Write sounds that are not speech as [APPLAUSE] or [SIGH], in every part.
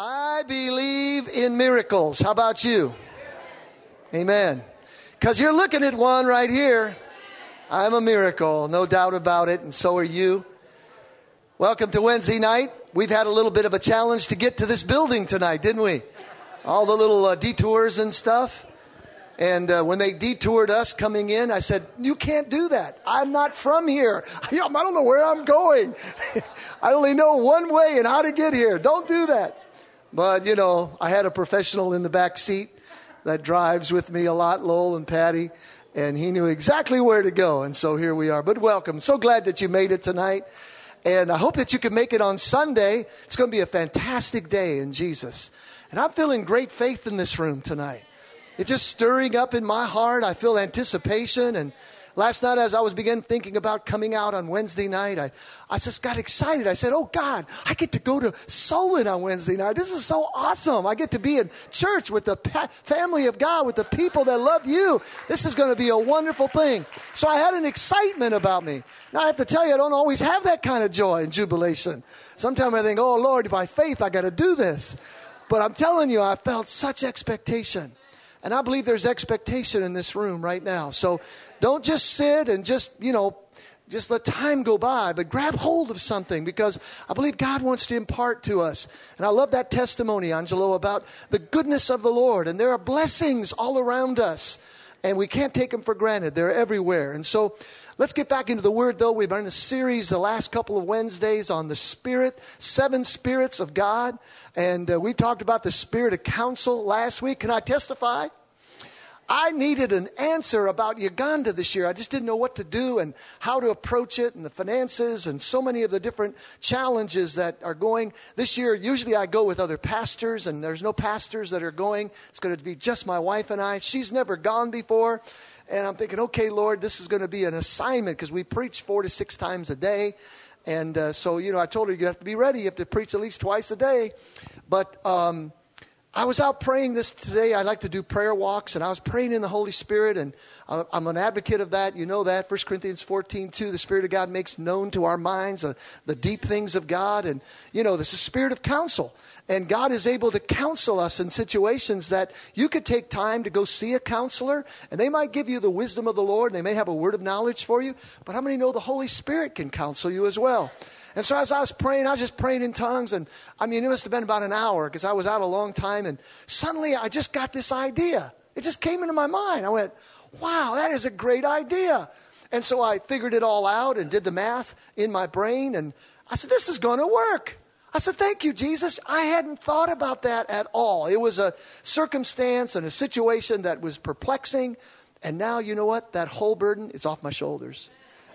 I believe in miracles. How about you? Amen. Because you're looking at one right here. I'm a miracle, no doubt about it, and so are you. Welcome to Wednesday night. We've had a little bit of a challenge to get to this building tonight, didn't we? All the little uh, detours and stuff. And uh, when they detoured us coming in, I said, You can't do that. I'm not from here. [LAUGHS] I don't know where I'm going. [LAUGHS] I only know one way and how to get here. Don't do that. But, you know, I had a professional in the back seat that drives with me a lot, Lowell and Patty, and he knew exactly where to go. And so here we are. But welcome. So glad that you made it tonight. And I hope that you can make it on Sunday. It's going to be a fantastic day in Jesus. And I'm feeling great faith in this room tonight. It's just stirring up in my heart. I feel anticipation. And last night, as I was beginning thinking about coming out on Wednesday night, I, I just got excited. I said, Oh God, I get to go to Solon on Wednesday night. This is so awesome. I get to be in church with the pa- family of God, with the people that love you. This is going to be a wonderful thing. So I had an excitement about me. Now I have to tell you, I don't always have that kind of joy and jubilation. Sometimes I think, Oh Lord, by faith, I got to do this. But I'm telling you, I felt such expectation. And I believe there's expectation in this room right now. So don't just sit and just, you know, just let time go by, but grab hold of something because I believe God wants to impart to us. And I love that testimony, Angelo, about the goodness of the Lord. And there are blessings all around us, and we can't take them for granted. They're everywhere. And so let's get back into the Word, though. We've been in a series the last couple of Wednesdays on the Spirit, seven spirits of God. And uh, we talked about the spirit of counsel last week. Can I testify? I needed an answer about Uganda this year. I just didn't know what to do and how to approach it and the finances and so many of the different challenges that are going. This year, usually I go with other pastors, and there's no pastors that are going. It's going to be just my wife and I. She's never gone before. And I'm thinking, okay, Lord, this is going to be an assignment because we preach four to six times a day. And uh, so, you know, I told her, you have to be ready. You have to preach at least twice a day. But um, I was out praying this today. I like to do prayer walks, and I was praying in the Holy Spirit, and I'm an advocate of that. You know that. 1 Corinthians 14, 2, the Spirit of God makes known to our minds uh, the deep things of God. And, you know, this is spirit of counsel. And God is able to counsel us in situations that you could take time to go see a counselor, and they might give you the wisdom of the Lord, and they may have a word of knowledge for you. But how many know the Holy Spirit can counsel you as well? And so as I was praying, I was just praying in tongues. And I mean, it must have been about an hour because I was out a long time. And suddenly I just got this idea. It just came into my mind. I went, wow, that is a great idea. And so I figured it all out and did the math in my brain. And I said, this is going to work. I said, Thank you, Jesus. I hadn't thought about that at all. It was a circumstance and a situation that was perplexing. And now, you know what? That whole burden is off my shoulders.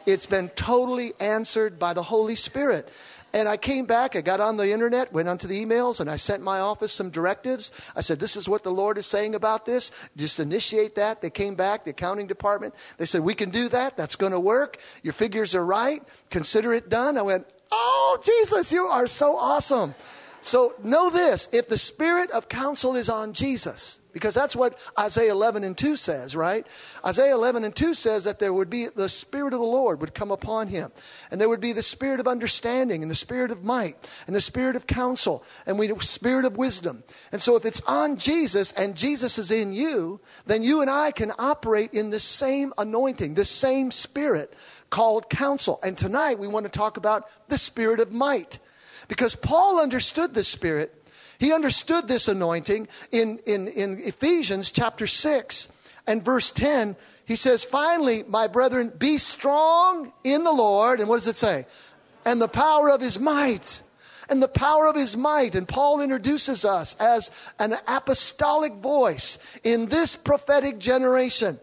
It's been totally answered by the Holy Spirit. And I came back, I got on the internet, went onto the emails, and I sent my office some directives. I said, This is what the Lord is saying about this. Just initiate that. They came back, the accounting department. They said, We can do that. That's going to work. Your figures are right. Consider it done. I went, Oh, Jesus, you are so awesome. So know this if the spirit of counsel is on Jesus, because that's what Isaiah 11 and 2 says, right? Isaiah 11 and 2 says that there would be the Spirit of the Lord would come upon him. And there would be the Spirit of understanding and the Spirit of might and the Spirit of counsel and the Spirit of wisdom. And so if it's on Jesus and Jesus is in you, then you and I can operate in the same anointing, the same Spirit called counsel. And tonight we want to talk about the Spirit of might. Because Paul understood the Spirit. He understood this anointing in, in, in Ephesians chapter 6 and verse 10. He says, Finally, my brethren, be strong in the Lord. And what does it say? And the power of his might. And the power of his might. And Paul introduces us as an apostolic voice in this prophetic generation.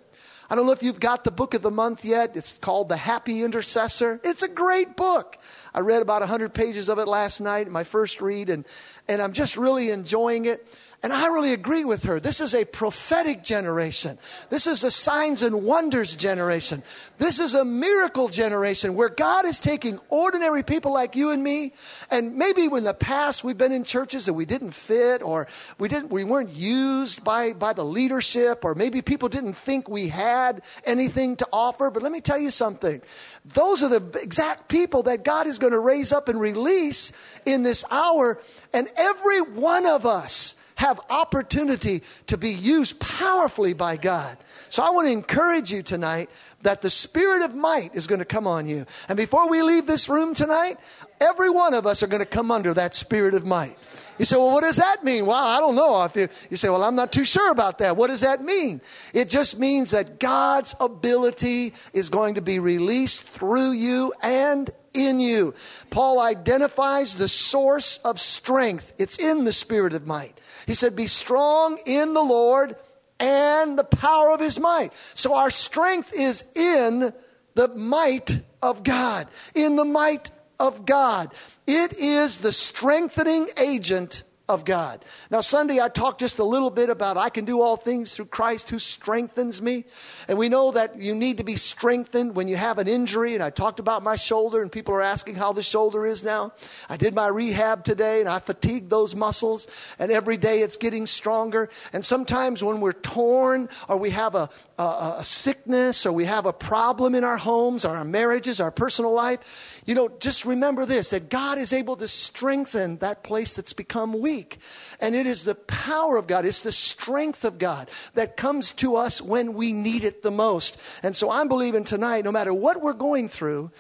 I don't know if you've got the book of the month yet. It's called The Happy Intercessor. It's a great book. I read about 100 pages of it last night, my first read, and, and I'm just really enjoying it. And I really agree with her. This is a prophetic generation. This is a signs and wonders generation. This is a miracle generation where God is taking ordinary people like you and me. And maybe in the past we've been in churches that we didn't fit or we didn't, we weren't used by, by the leadership or maybe people didn't think we had anything to offer. But let me tell you something. Those are the exact people that God is going to raise up and release in this hour. And every one of us have opportunity to be used powerfully by God. So I want to encourage you tonight that the spirit of might is going to come on you. And before we leave this room tonight, every one of us are going to come under that spirit of might. You say, well, what does that mean? Well, I don't know. You say, well, I'm not too sure about that. What does that mean? It just means that God's ability is going to be released through you and in you. Paul identifies the source of strength. It's in the spirit of might. He said, be strong in the Lord and the power of his might. So our strength is in the might of God, in the might of God. It is the strengthening agent of God. Now, Sunday I talked just a little bit about I can do all things through Christ who strengthens me. And we know that you need to be strengthened when you have an injury. And I talked about my shoulder, and people are asking how the shoulder is now. I did my rehab today, and I fatigued those muscles. And every day it's getting stronger. And sometimes when we're torn or we have a, a, a sickness or we have a problem in our homes or our marriages, our personal life, you know, just remember this that God is able to strengthen that place that's become weak. And it is the power of God, it's the strength of God that comes to us when we need it the most. And so I'm believing tonight, no matter what we're going through,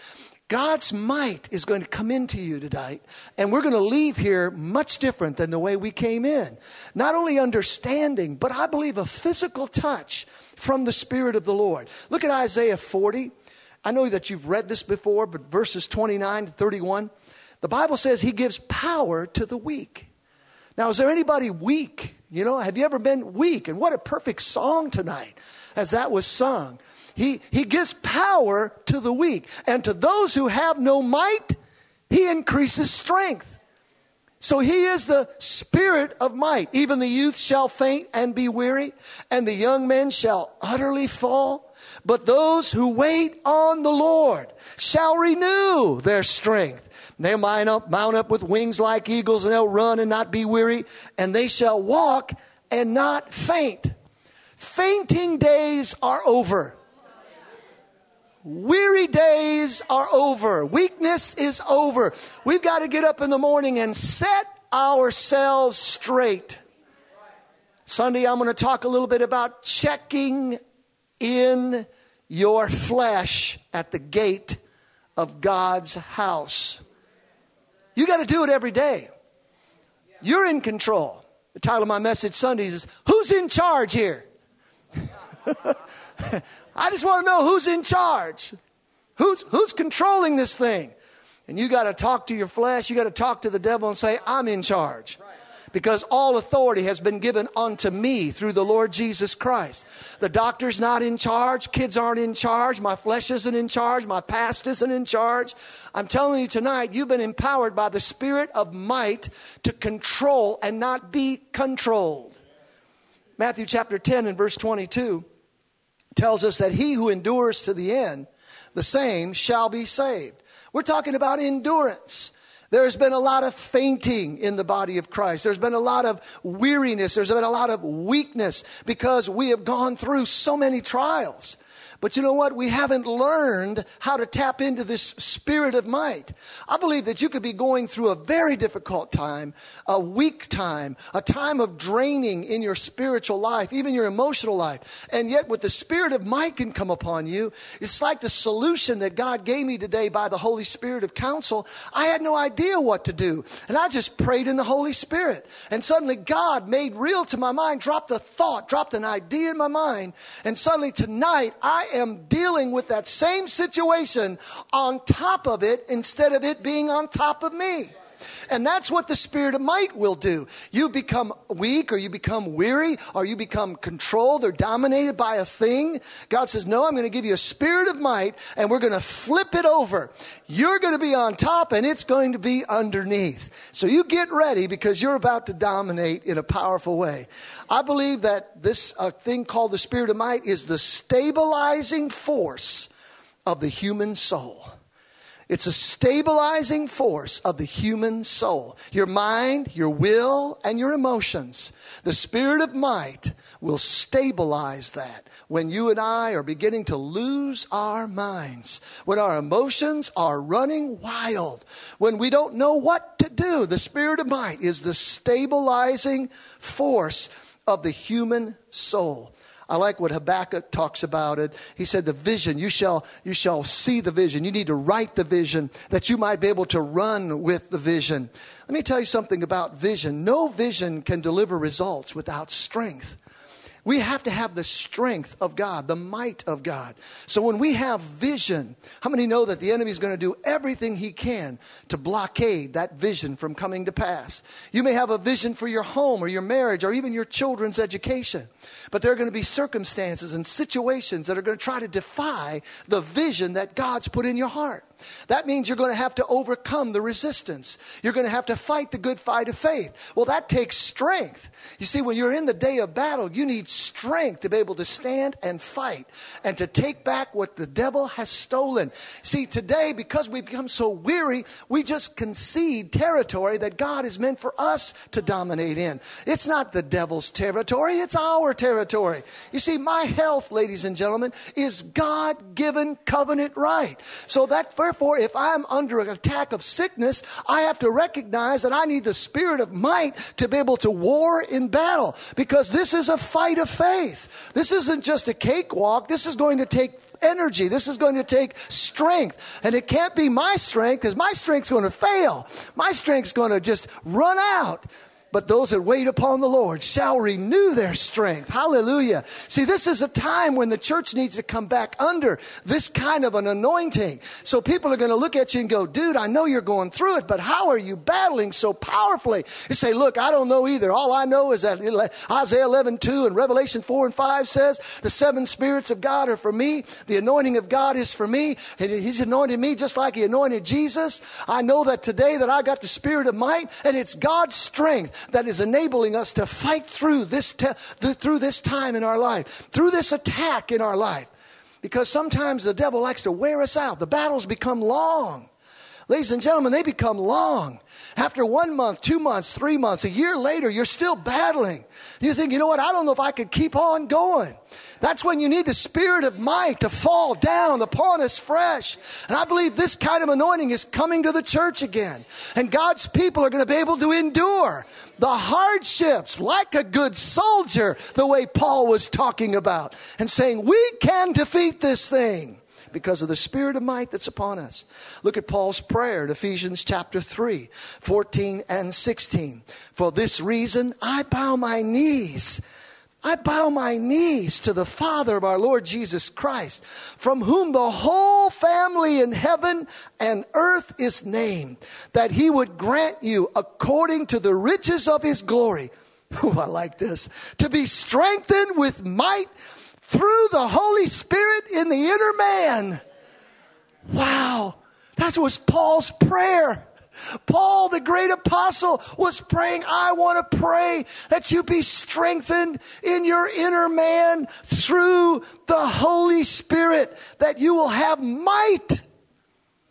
God's might is going to come into you tonight, and we're going to leave here much different than the way we came in. Not only understanding, but I believe a physical touch from the Spirit of the Lord. Look at Isaiah 40. I know that you've read this before, but verses 29 to 31, the Bible says he gives power to the weak. Now, is there anybody weak? You know, have you ever been weak? And what a perfect song tonight as that was sung. He, he gives power to the weak, and to those who have no might, he increases strength. So he is the spirit of might. Even the youth shall faint and be weary, and the young men shall utterly fall. But those who wait on the Lord shall renew their strength. They'll mount up, mount up with wings like eagles, and they'll run and not be weary, and they shall walk and not faint. Fainting days are over. Weary days are over. Weakness is over. We've got to get up in the morning and set ourselves straight. Sunday, I'm going to talk a little bit about checking in your flesh at the gate of God's house. You got to do it every day. You're in control. The title of my message Sundays is Who's in Charge here? [LAUGHS] I just want to know who's in charge. Who's, who's controlling this thing? And you got to talk to your flesh. You got to talk to the devil and say, I'm in charge. Because all authority has been given unto me through the Lord Jesus Christ. The doctor's not in charge. Kids aren't in charge. My flesh isn't in charge. My past isn't in charge. I'm telling you tonight, you've been empowered by the spirit of might to control and not be controlled. Matthew chapter 10 and verse 22 tells us that he who endures to the end, the same shall be saved. We're talking about endurance. There's been a lot of fainting in the body of Christ. There's been a lot of weariness. There's been a lot of weakness because we have gone through so many trials. But you know what? We haven't learned how to tap into this spirit of might. I believe that you could be going through a very difficult time, a weak time, a time of draining in your spiritual life, even your emotional life. And yet, with the spirit of might can come upon you, it's like the solution that God gave me today by the Holy Spirit of counsel. I had no idea what to do. And I just prayed in the Holy Spirit. And suddenly, God made real to my mind, dropped a thought, dropped an idea in my mind. And suddenly, tonight, I am dealing with that same situation on top of it instead of it being on top of me. And that's what the spirit of might will do. You become weak or you become weary or you become controlled or dominated by a thing. God says, No, I'm going to give you a spirit of might and we're going to flip it over. You're going to be on top and it's going to be underneath. So you get ready because you're about to dominate in a powerful way. I believe that this uh, thing called the spirit of might is the stabilizing force of the human soul. It's a stabilizing force of the human soul. Your mind, your will, and your emotions. The spirit of might will stabilize that when you and I are beginning to lose our minds, when our emotions are running wild, when we don't know what to do. The spirit of might is the stabilizing force of the human soul. I like what Habakkuk talks about it. He said, the vision, you shall, you shall see the vision. You need to write the vision that you might be able to run with the vision. Let me tell you something about vision. No vision can deliver results without strength. We have to have the strength of God, the might of God. So when we have vision, how many know that the enemy is going to do everything he can to blockade that vision from coming to pass? You may have a vision for your home or your marriage or even your children's education. But there are going to be circumstances and situations that are going to try to defy the vision that God's put in your heart. That means you're going to have to overcome the resistance. You're going to have to fight the good fight of faith. Well, that takes strength. You see, when you're in the day of battle, you need strength to be able to stand and fight and to take back what the devil has stolen. See, today, because we become so weary, we just concede territory that God is meant for us to dominate in. It's not the devil's territory, it's our territory. You see, my health, ladies and gentlemen, is God given covenant right. So that first Therefore, if I'm under an attack of sickness, I have to recognize that I need the spirit of might to be able to war in battle because this is a fight of faith. This isn't just a cakewalk. This is going to take energy. This is going to take strength. And it can't be my strength because my strength's going to fail. My strength's going to just run out. But those that wait upon the Lord shall renew their strength. Hallelujah. See, this is a time when the church needs to come back under this kind of an anointing. So people are going to look at you and go, dude, I know you're going through it, but how are you battling so powerfully? You say, look, I don't know either. All I know is that Isaiah 11, 2 and Revelation 4 and 5 says, the seven spirits of God are for me. The anointing of God is for me. And he's anointed me just like he anointed Jesus. I know that today that I got the spirit of might and it's God's strength that is enabling us to fight through this, te- through this time in our life, through this attack in our life. Because sometimes the devil likes to wear us out. The battles become long. Ladies and gentlemen, they become long. After one month, two months, three months, a year later, you're still battling. You think, you know what? I don't know if I could keep on going. That's when you need the spirit of might to fall down upon us fresh. And I believe this kind of anointing is coming to the church again. And God's people are going to be able to endure the hardships like a good soldier, the way Paul was talking about, and saying, We can defeat this thing because of the spirit of might that's upon us. Look at Paul's prayer in Ephesians chapter 3, 14 and 16. For this reason, I bow my knees I bow my knees to the Father of our Lord Jesus Christ, from whom the whole family in heaven and earth is named, that he would grant you according to the riches of his glory. [LAUGHS] Oh, I like this. To be strengthened with might through the Holy Spirit in the inner man. Wow. That was Paul's prayer. Paul, the great apostle, was praying, I want to pray that you be strengthened in your inner man through the Holy Spirit, that you will have might.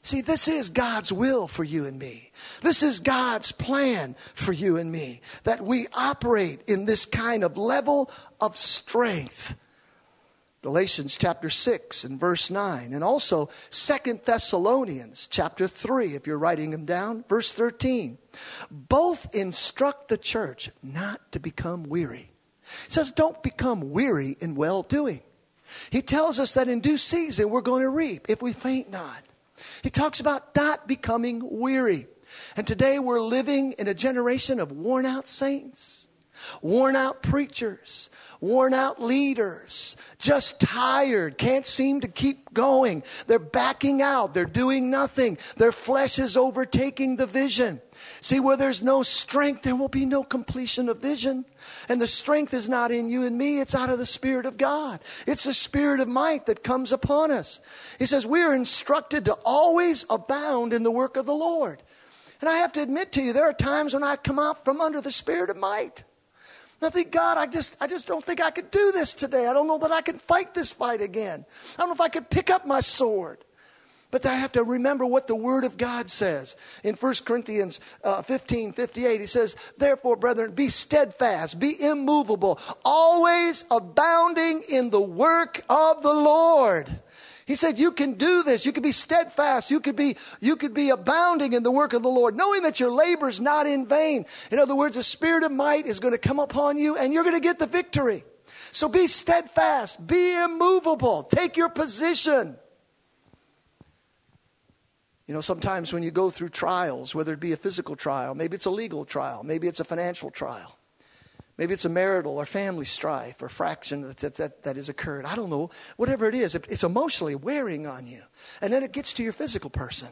See, this is God's will for you and me. This is God's plan for you and me, that we operate in this kind of level of strength. Galatians chapter 6 and verse 9, and also Second Thessalonians chapter 3, if you're writing them down, verse 13. Both instruct the church not to become weary. He says, don't become weary in well doing. He tells us that in due season we're going to reap if we faint not. He talks about not becoming weary. And today we're living in a generation of worn out saints, worn out preachers, worn out leaders, just tired, can't seem to keep going. They're backing out, they're doing nothing. Their flesh is overtaking the vision. See, where there's no strength, there will be no completion of vision. And the strength is not in you and me, it's out of the Spirit of God. It's the Spirit of might that comes upon us. He says, We are instructed to always abound in the work of the Lord. And I have to admit to you, there are times when I come out from under the Spirit of might. I think, God, I just, I just don't think I could do this today. I don't know that I can fight this fight again. I don't know if I could pick up my sword. But I have to remember what the Word of God says. In 1 Corinthians uh, 15 58, he says, Therefore, brethren, be steadfast, be immovable, always abounding in the work of the Lord. He said, You can do this. You can be steadfast. You could be, you could be abounding in the work of the Lord, knowing that your labor is not in vain. In other words, the spirit of might is going to come upon you and you're going to get the victory. So be steadfast, be immovable, take your position. You know, sometimes when you go through trials, whether it be a physical trial, maybe it's a legal trial, maybe it's a financial trial, maybe it's a marital or family strife or fraction that, that, that, that has occurred. I don't know. Whatever it is, it's emotionally wearing on you. And then it gets to your physical person.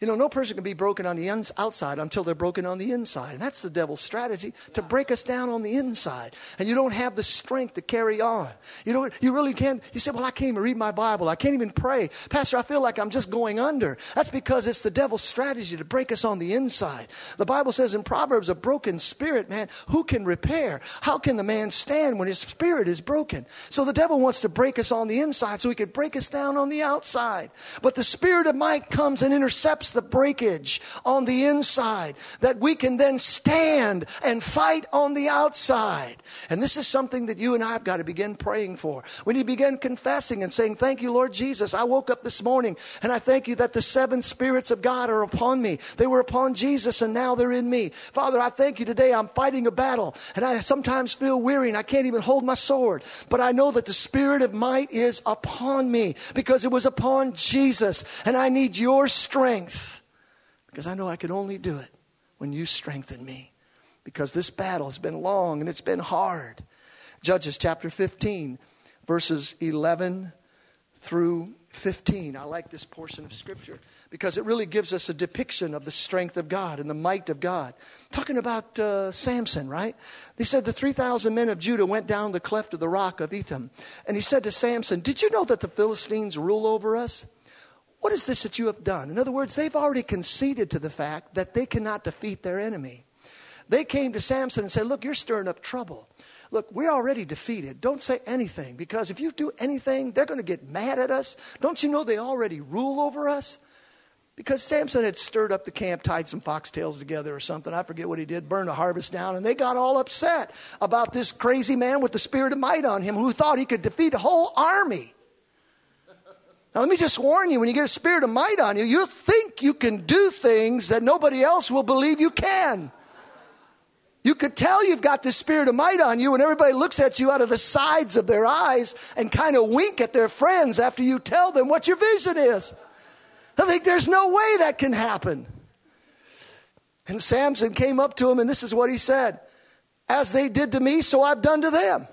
You know, no person can be broken on the outside until they're broken on the inside. And that's the devil's strategy to break us down on the inside. And you don't have the strength to carry on. You know, you really can't. You say, Well, I can't even read my Bible. I can't even pray. Pastor, I feel like I'm just going under. That's because it's the devil's strategy to break us on the inside. The Bible says in Proverbs, a broken spirit, man, who can repair? How can the man stand when his spirit is broken? So the devil wants to break us on the inside so he could break us down on the outside. But the spirit of might comes and intercepts the breakage on the inside that we can then stand and fight on the outside. And this is something that you and I have got to begin praying for. When you begin confessing and saying, Thank you, Lord Jesus. I woke up this morning and I thank you that the seven spirits of God are upon me. They were upon Jesus and now they're in me. Father, I thank you today. I'm fighting a battle and I sometimes feel weary and I can't even hold my sword. But I know that the spirit of might is upon me because it was upon Jesus and I need your strength because I know I can only do it when you strengthen me. Because this battle has been long and it's been hard. Judges chapter 15, verses 11 through 15. I like this portion of scripture because it really gives us a depiction of the strength of God and the might of God. Talking about uh, Samson, right? They said the 3,000 men of Judah went down the cleft of the rock of Etham. And he said to Samson, Did you know that the Philistines rule over us? What is this that you have done? In other words, they've already conceded to the fact that they cannot defeat their enemy. They came to Samson and said, Look, you're stirring up trouble. Look, we're already defeated. Don't say anything because if you do anything, they're going to get mad at us. Don't you know they already rule over us? Because Samson had stirred up the camp, tied some foxtails together or something. I forget what he did, burned the harvest down, and they got all upset about this crazy man with the spirit of might on him who thought he could defeat a whole army. Now, let me just warn you when you get a spirit of might on you, you think you can do things that nobody else will believe you can. You could tell you've got this spirit of might on you when everybody looks at you out of the sides of their eyes and kind of wink at their friends after you tell them what your vision is. I think there's no way that can happen. And Samson came up to him, and this is what he said As they did to me, so I've done to them.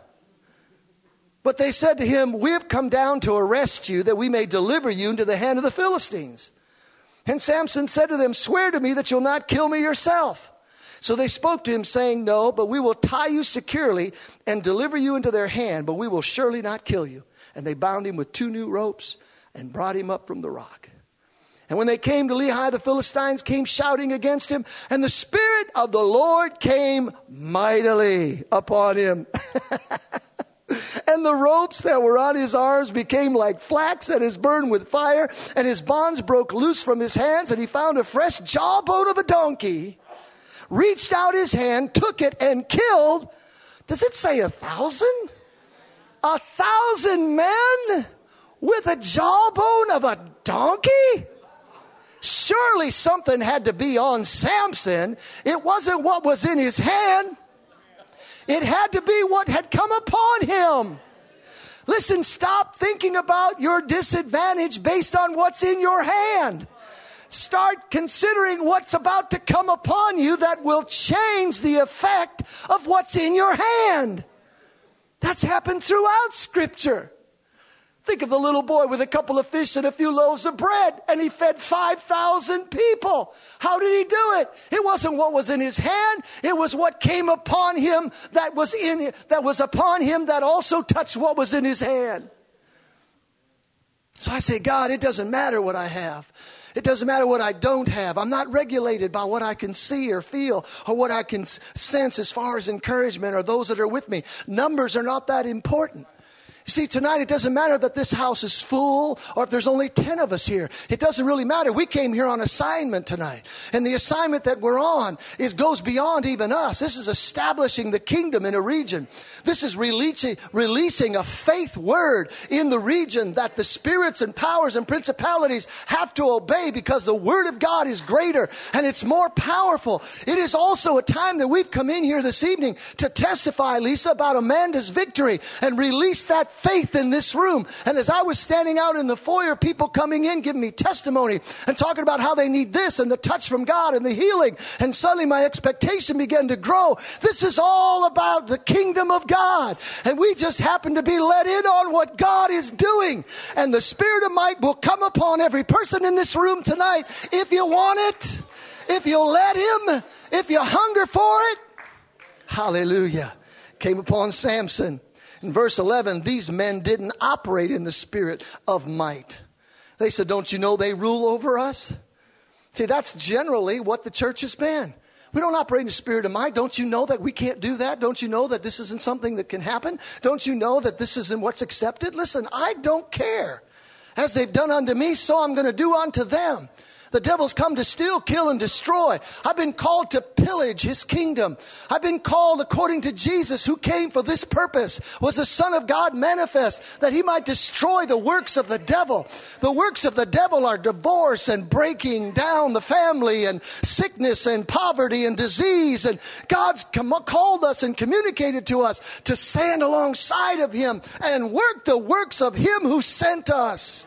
But they said to him, We have come down to arrest you that we may deliver you into the hand of the Philistines. And Samson said to them, Swear to me that you'll not kill me yourself. So they spoke to him, saying, No, but we will tie you securely and deliver you into their hand, but we will surely not kill you. And they bound him with two new ropes and brought him up from the rock. And when they came to Lehi, the Philistines came shouting against him, and the Spirit of the Lord came mightily upon him. [LAUGHS] And the ropes that were on his arms became like flax that is burned with fire, and his bonds broke loose from his hands, and he found a fresh jawbone of a donkey, reached out his hand, took it, and killed. Does it say a thousand? A thousand men with a jawbone of a donkey? Surely something had to be on Samson. It wasn't what was in his hand. It had to be what had come upon him. Listen, stop thinking about your disadvantage based on what's in your hand. Start considering what's about to come upon you that will change the effect of what's in your hand. That's happened throughout Scripture. Think of the little boy with a couple of fish and a few loaves of bread, and he fed 5,000 people. How did he do it? It wasn't what was in his hand, it was what came upon him that was in that was upon him that also touched what was in his hand. So I say, God, it doesn't matter what I have. It doesn't matter what I don't have. I'm not regulated by what I can see or feel or what I can sense as far as encouragement or those that are with me. Numbers are not that important. You see, tonight it doesn't matter that this house is full or if there's only 10 of us here. It doesn't really matter. We came here on assignment tonight. And the assignment that we're on is goes beyond even us. This is establishing the kingdom in a region. This is releasing, releasing a faith word in the region that the spirits and powers and principalities have to obey because the word of God is greater and it's more powerful. It is also a time that we've come in here this evening to testify, Lisa, about Amanda's victory and release that faith in this room. And as I was standing out in the foyer, people coming in giving me testimony and talking about how they need this and the touch from God and the healing. And suddenly my expectation began to grow. This is all about the kingdom of God. And we just happen to be let in on what God is doing. And the spirit of might will come upon every person in this room tonight if you want it, if you let Him, if you hunger for it. Hallelujah. Came upon Samson. In verse 11, these men didn't operate in the spirit of might. They said, Don't you know they rule over us? See, that's generally what the church has been. We don't operate in the spirit of might. Don't you know that we can't do that? Don't you know that this isn't something that can happen? Don't you know that this isn't what's accepted? Listen, I don't care. As they've done unto me, so I'm going to do unto them. The devil's come to steal, kill, and destroy. I've been called to pillage his kingdom. I've been called according to Jesus, who came for this purpose, was the Son of God manifest, that he might destroy the works of the devil. The works of the devil are divorce and breaking down the family and sickness and poverty and disease. And God's called us and communicated to us to stand alongside of him and work the works of him who sent us.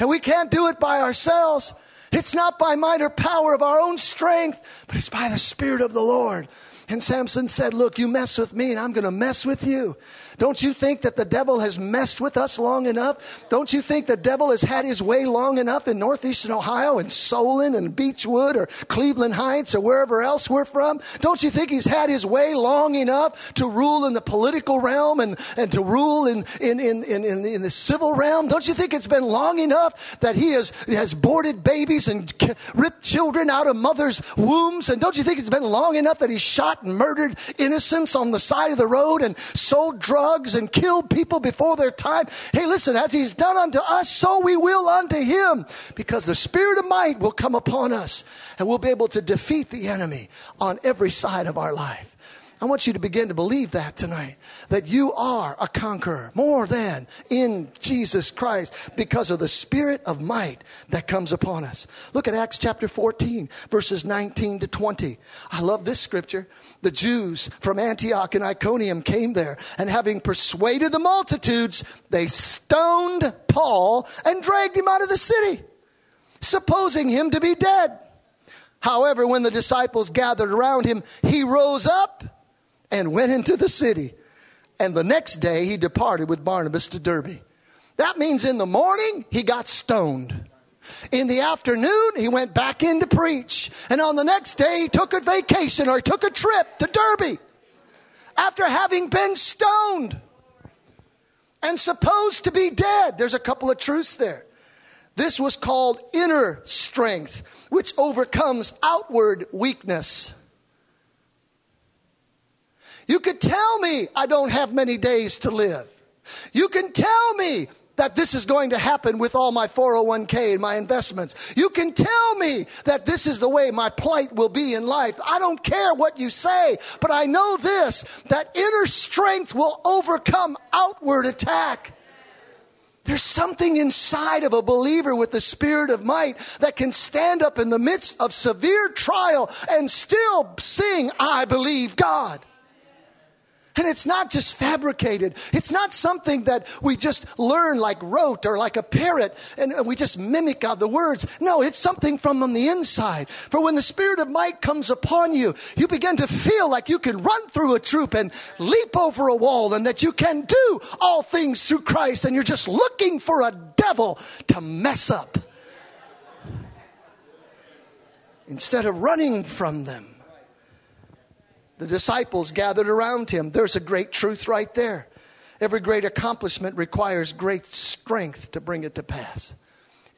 And we can't do it by ourselves. It's not by might or power of our own strength, but it's by the Spirit of the Lord. And Samson said, Look, you mess with me, and I'm going to mess with you. Don't you think that the devil has messed with us long enough? Don't you think the devil has had his way long enough in northeastern Ohio and Solon and Beachwood or Cleveland Heights or wherever else we're from? Don't you think he's had his way long enough to rule in the political realm and, and to rule in, in, in, in, in the civil realm? Don't you think it's been long enough that he has, has boarded babies and ripped children out of mothers' wombs? And don't you think it's been long enough that he's shot and murdered innocents on the side of the road and sold drugs? Drugs and killed people before their time. Hey, listen, as he's done unto us, so we will unto him, because the spirit of might will come upon us and we'll be able to defeat the enemy on every side of our life. I want you to begin to believe that tonight, that you are a conqueror more than in Jesus Christ because of the spirit of might that comes upon us. Look at Acts chapter 14, verses 19 to 20. I love this scripture. The Jews from Antioch and Iconium came there, and having persuaded the multitudes, they stoned Paul and dragged him out of the city, supposing him to be dead. However, when the disciples gathered around him, he rose up and went into the city. And the next day he departed with Barnabas to Derbe. That means in the morning he got stoned. In the afternoon, he went back in to preach. And on the next day, he took a vacation or he took a trip to Derbe after having been stoned and supposed to be dead. There's a couple of truths there. This was called inner strength, which overcomes outward weakness. You can tell me I don't have many days to live. You can tell me that this is going to happen with all my 401k and my investments. You can tell me that this is the way my plight will be in life. I don't care what you say, but I know this that inner strength will overcome outward attack. There's something inside of a believer with the spirit of might that can stand up in the midst of severe trial and still sing, I believe God. And it's not just fabricated. It's not something that we just learn like rote or like a parrot and we just mimic out the words. No, it's something from on the inside. For when the spirit of might comes upon you, you begin to feel like you can run through a troop and leap over a wall and that you can do all things through Christ and you're just looking for a devil to mess up. Instead of running from them. The disciples gathered around him. There's a great truth right there. Every great accomplishment requires great strength to bring it to pass.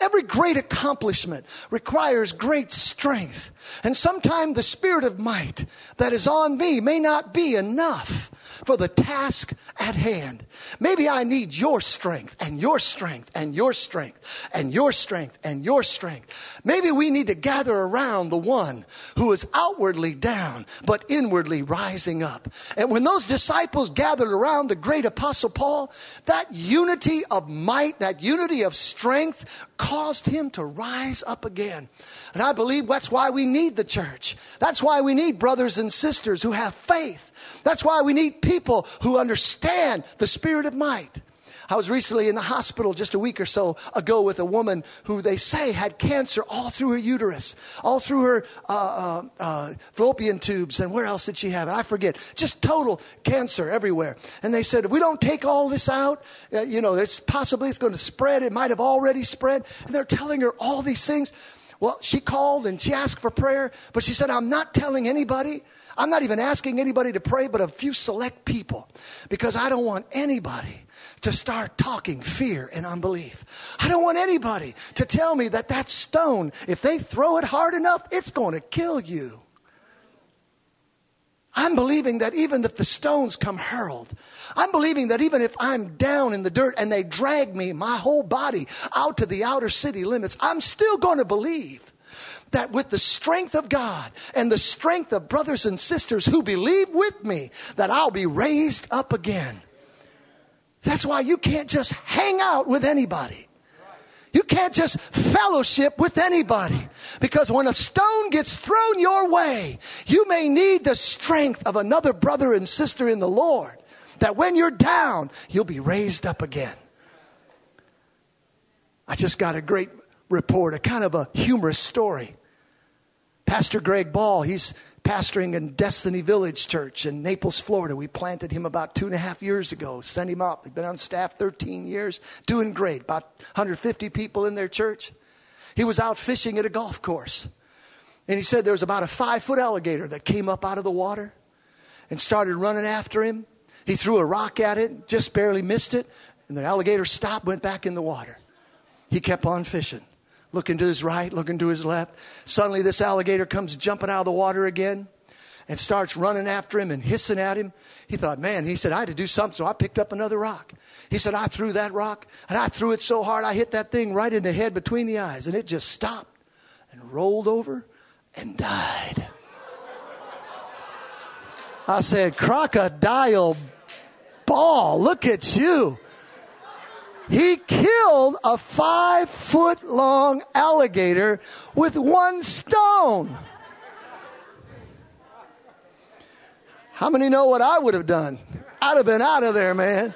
Every great accomplishment requires great strength. And sometimes the spirit of might that is on me may not be enough for the task at hand. Maybe I need your strength and your strength and your strength and your strength and your strength. Maybe we need to gather around the one who is outwardly down but inwardly rising up. And when those disciples gathered around the great apostle Paul, that unity of might, that unity of strength caused him to rise up again. And I believe that's why we need the church. That's why we need brothers and sisters who have faith. That's why we need people who understand the spirit of might. I was recently in the hospital just a week or so ago with a woman who they say had cancer all through her uterus, all through her uh, uh, uh, fallopian tubes, and where else did she have it? I forget. Just total cancer everywhere. And they said, we don't take all this out, uh, you know, it's possibly it's going to spread. It might have already spread. And they're telling her all these things. Well, she called and she asked for prayer, but she said, I'm not telling anybody. I'm not even asking anybody to pray, but a few select people, because I don't want anybody to start talking fear and unbelief. I don't want anybody to tell me that that stone, if they throw it hard enough, it's going to kill you. I'm believing that even if the stones come hurled, I'm believing that even if I'm down in the dirt and they drag me, my whole body, out to the outer city limits, I'm still going to believe that with the strength of God and the strength of brothers and sisters who believe with me, that I'll be raised up again. That's why you can't just hang out with anybody. You can't just fellowship with anybody because when a stone gets thrown your way, you may need the strength of another brother and sister in the Lord. That when you're down, you'll be raised up again. I just got a great report, a kind of a humorous story. Pastor Greg Ball, he's pastoring in Destiny Village Church in Naples, Florida. We planted him about two and a half years ago, sent him up. He's been on staff 13 years, doing great. About 150 people in their church. He was out fishing at a golf course. And he said there was about a five foot alligator that came up out of the water and started running after him. He threw a rock at it, just barely missed it, and the alligator stopped, went back in the water. He kept on fishing looking to his right, looking to his left. Suddenly, this alligator comes jumping out of the water again and starts running after him and hissing at him. He thought, man, he said, I had to do something, so I picked up another rock. He said, I threw that rock, and I threw it so hard, I hit that thing right in the head between the eyes, and it just stopped and rolled over and died. I said, crocodile ball, look at you. He killed a five foot long alligator with one stone. How many know what I would have done? I'd have been out of there, man.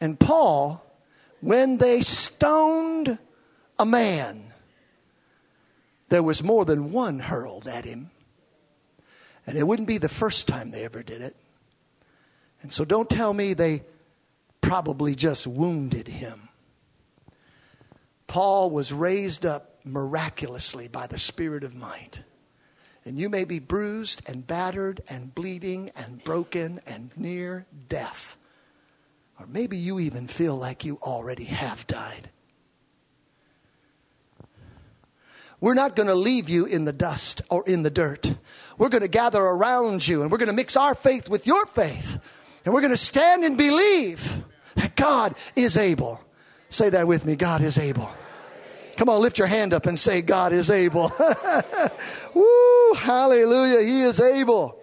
And Paul, when they stoned a man, there was more than one hurled at him. And it wouldn't be the first time they ever did it. And so don't tell me they probably just wounded him. Paul was raised up miraculously by the Spirit of might. And you may be bruised and battered and bleeding and broken and near death. Or maybe you even feel like you already have died. We're not going to leave you in the dust or in the dirt. We're going to gather around you and we're going to mix our faith with your faith. And we're going to stand and believe that God is able. Say that with me God is able. Come on, lift your hand up and say, God is able. [LAUGHS] Woo, hallelujah, He is able.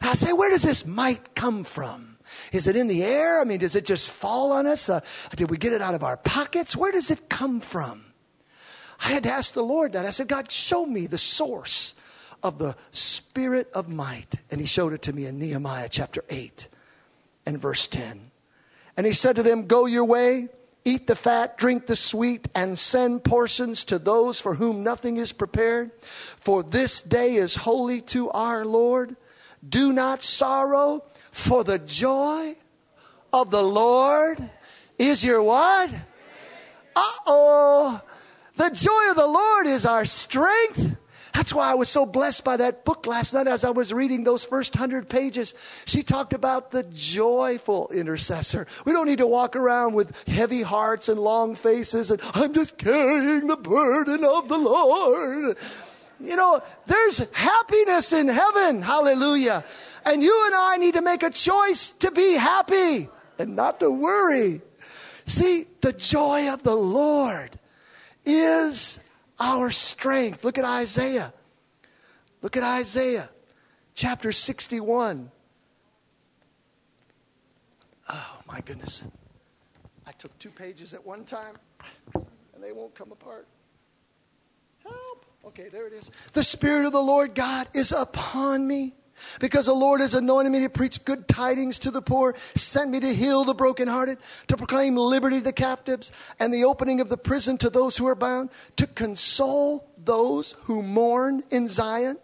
I say, where does this might come from? Is it in the air? I mean, does it just fall on us? Uh, did we get it out of our pockets? Where does it come from? I had to ask the Lord that. I said, God, show me the source of the spirit of might. And He showed it to me in Nehemiah chapter 8 and verse 10. And he said to them, Go your way, eat the fat, drink the sweet, and send portions to those for whom nothing is prepared. For this day is holy to our Lord. Do not sorrow, for the joy of the Lord is your what? Uh oh. The joy of the Lord is our strength. That's why I was so blessed by that book last night as I was reading those first hundred pages. She talked about the joyful intercessor. We don't need to walk around with heavy hearts and long faces and I'm just carrying the burden of the Lord. You know, there's happiness in heaven. Hallelujah. And you and I need to make a choice to be happy and not to worry. See, the joy of the Lord is our strength. Look at Isaiah. Look at Isaiah chapter 61. Oh, my goodness. I took two pages at one time and they won't come apart. Help. Okay, there it is. The Spirit of the Lord God is upon me because the Lord has anointed me to preach good tidings to the poor, sent me to heal the brokenhearted, to proclaim liberty to the captives, and the opening of the prison to those who are bound, to console those who mourn in Zion,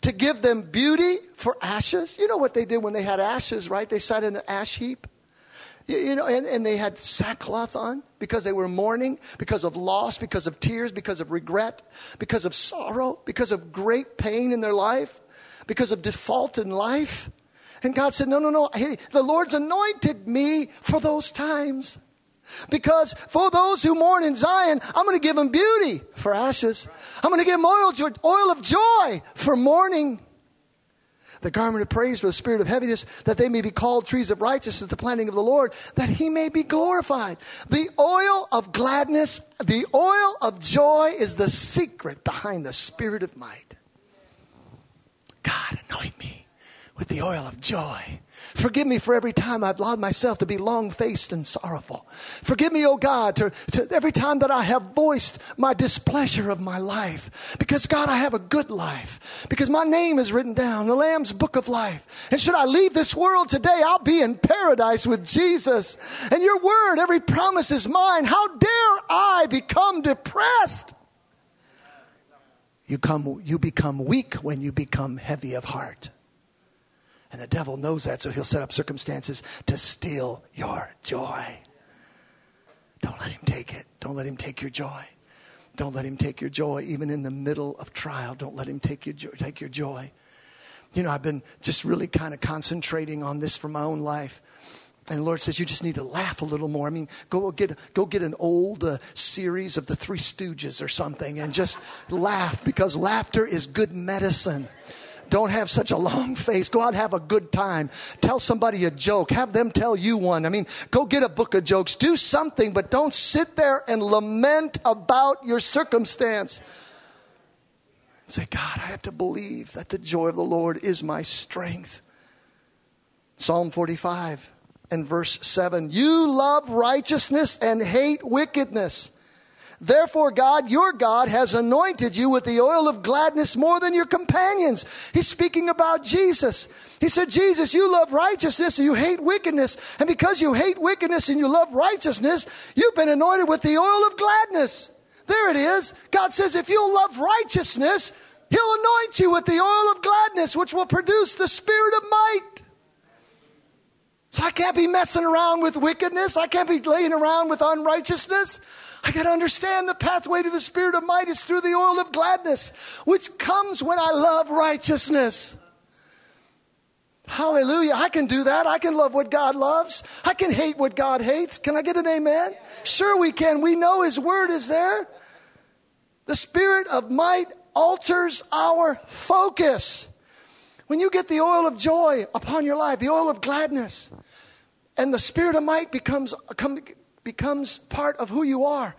to give them beauty for ashes. You know what they did when they had ashes, right? They sat in an ash heap. You know, and, and they had sackcloth on because they were mourning, because of loss, because of tears, because of regret, because of sorrow, because of great pain in their life, because of default in life. And God said, No, no, no. Hey, the Lord's anointed me for those times. Because for those who mourn in Zion, I'm going to give them beauty for ashes. I'm going to give them oil, oil of joy for mourning the garment of praise for the spirit of heaviness, that they may be called trees of righteousness, the planting of the Lord, that he may be glorified. The oil of gladness, the oil of joy is the secret behind the spirit of might. God, anoint me with the oil of joy Forgive me for every time I've allowed myself to be long faced and sorrowful. Forgive me, O oh God, to, to every time that I have voiced my displeasure of my life. Because, God, I have a good life. Because my name is written down, the Lamb's book of life. And should I leave this world today, I'll be in paradise with Jesus. And your word, every promise is mine. How dare I become depressed? You, come, you become weak when you become heavy of heart. And the devil knows that, so he'll set up circumstances to steal your joy. Don't let him take it. Don't let him take your joy. Don't let him take your joy, even in the middle of trial. Don't let him take your, take your joy. You know, I've been just really kind of concentrating on this for my own life. And the Lord says, you just need to laugh a little more. I mean, go get, go get an old uh, series of the Three Stooges or something and just [LAUGHS] laugh because laughter is good medicine. Don't have such a long [LAUGHS] face. Go out have a good time. Tell somebody a joke. Have them tell you one. I mean, go get a book of jokes. Do something, but don't sit there and lament about your circumstance. Say, God, I have to believe that the joy of the Lord is my strength. Psalm 45 and verse 7 You love righteousness and hate wickedness. Therefore, God, your God, has anointed you with the oil of gladness more than your companions. He's speaking about Jesus. He said, Jesus, you love righteousness and you hate wickedness. And because you hate wickedness and you love righteousness, you've been anointed with the oil of gladness. There it is. God says, if you'll love righteousness, He'll anoint you with the oil of gladness, which will produce the spirit of might. So I can't be messing around with wickedness. I can't be laying around with unrighteousness. I got to understand the pathway to the spirit of might is through the oil of gladness, which comes when I love righteousness. Hallelujah. I can do that. I can love what God loves. I can hate what God hates. Can I get an amen? Sure, we can. We know His word is there. The spirit of might alters our focus. When you get the oil of joy upon your life, the oil of gladness, and the spirit of might becomes, becomes part of who you are,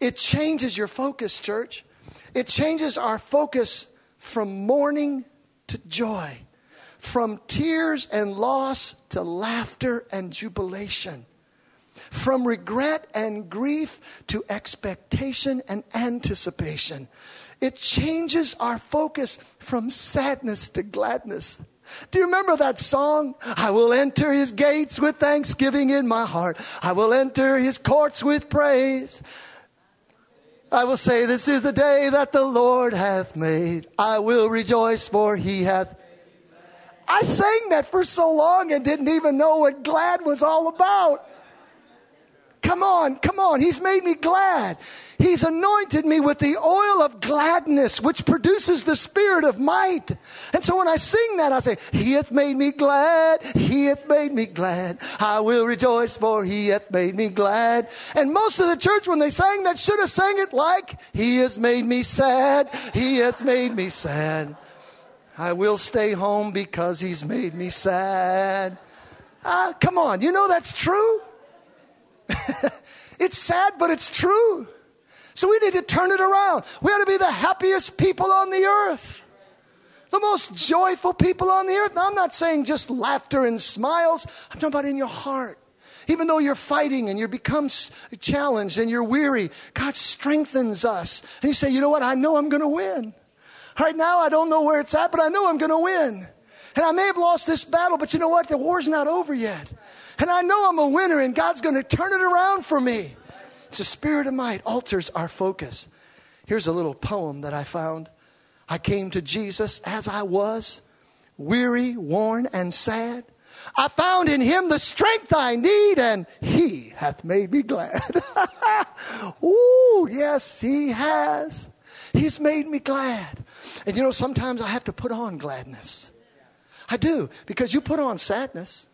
it changes your focus, church. It changes our focus from mourning to joy, from tears and loss to laughter and jubilation, from regret and grief to expectation and anticipation. It changes our focus from sadness to gladness. Do you remember that song? I will enter his gates with thanksgiving in my heart. I will enter his courts with praise. I will say, This is the day that the Lord hath made. I will rejoice, for he hath. I sang that for so long and didn't even know what glad was all about. Come on, come on. He's made me glad. He's anointed me with the oil of gladness, which produces the spirit of might. And so when I sing that, I say, He hath made me glad. He hath made me glad. I will rejoice, for He hath made me glad. And most of the church, when they sang that, should have sang it like, He has made me sad. He has made me sad. I will stay home because he's made me sad. Ah, come on, you know that's true. [LAUGHS] it's sad, but it's true. So we need to turn it around. We ought to be the happiest people on the earth, the most joyful people on the earth. Now, I'm not saying just laughter and smiles, I'm talking about in your heart. Even though you're fighting and you become challenged and you're weary, God strengthens us. And you say, you know what? I know I'm going to win. Right now, I don't know where it's at, but I know I'm going to win. And I may have lost this battle, but you know what? The war's not over yet. And I know I'm a winner, and God's going to turn it around for me. It's a spirit of might, alters our focus. Here's a little poem that I found. I came to Jesus as I was, weary, worn, and sad. I found in him the strength I need, and he hath made me glad. [LAUGHS] Ooh, yes, he has. He's made me glad. And you know, sometimes I have to put on gladness. I do, because you put on sadness.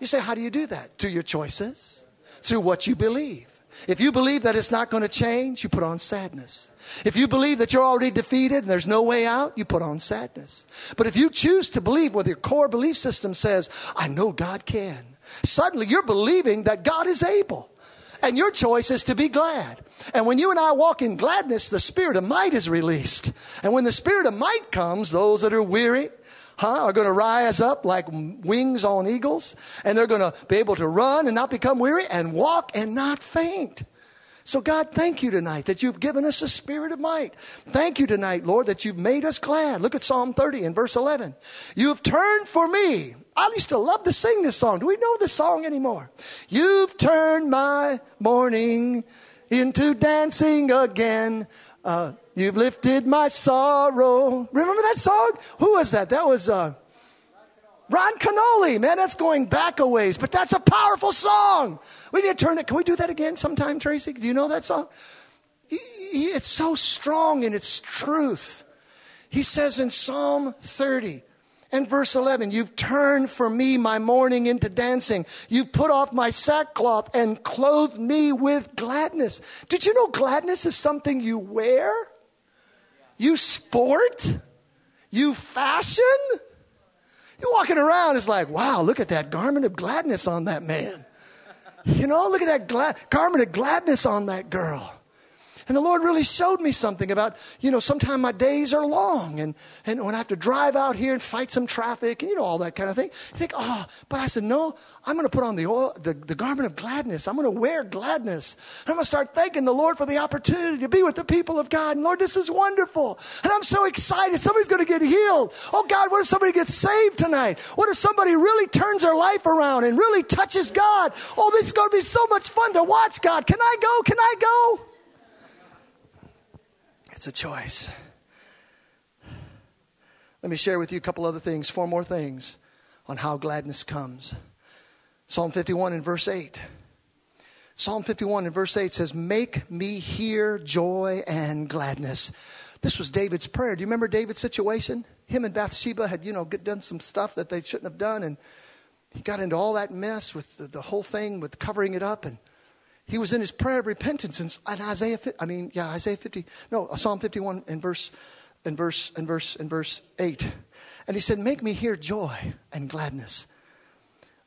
You say, how do you do that? Through your choices, through what you believe. If you believe that it's not going to change, you put on sadness. If you believe that you're already defeated and there's no way out, you put on sadness. But if you choose to believe what your core belief system says, I know God can, suddenly you're believing that God is able. And your choice is to be glad. And when you and I walk in gladness, the spirit of might is released. And when the spirit of might comes, those that are weary, huh, are going to rise up like wings on eagles, and they're going to be able to run and not become weary and walk and not faint. So, God, thank you tonight that you've given us a spirit of might. Thank you tonight, Lord, that you've made us glad. Look at Psalm 30 and verse 11. You've turned for me. I used to love to sing this song. Do we know this song anymore? You've turned my mourning into dancing again. Uh, you've lifted my sorrow. Remember that song? Who was that? That was uh, Ron Kenoly. Man, that's going back a ways, but that's a powerful song. We need to turn it. Can we do that again sometime, Tracy? Do you know that song? It's so strong in its truth. He says in Psalm 30 and verse 11, You've turned for me my mourning into dancing. You've put off my sackcloth and clothed me with gladness. Did you know gladness is something you wear? You sport? You fashion? You're walking around, it's like, wow, look at that garment of gladness on that man. You know, look at that gla- garment of gladness on that girl. And the Lord really showed me something about, you know, sometimes my days are long and, and when I have to drive out here and fight some traffic and, you know, all that kind of thing. You think, oh, but I said, no, I'm going to put on the, oil, the, the garment of gladness. I'm going to wear gladness. I'm going to start thanking the Lord for the opportunity to be with the people of God. And Lord, this is wonderful. And I'm so excited. Somebody's going to get healed. Oh God, what if somebody gets saved tonight? What if somebody really turns their life around and really touches God? Oh, this is going to be so much fun to watch God. Can I go? Can I go? It's a choice. Let me share with you a couple other things, four more things on how gladness comes. Psalm 51 and verse 8. Psalm 51 and verse 8 says, Make me hear joy and gladness. This was David's prayer. Do you remember David's situation? Him and Bathsheba had, you know, done some stuff that they shouldn't have done, and he got into all that mess with the, the whole thing with covering it up. And he was in his prayer of repentance in, Isaiah, I mean, yeah, Isaiah 50, no, uh, Psalm 51 in verse, in verse, in verse, in verse 8. And he said, Make me hear joy and gladness.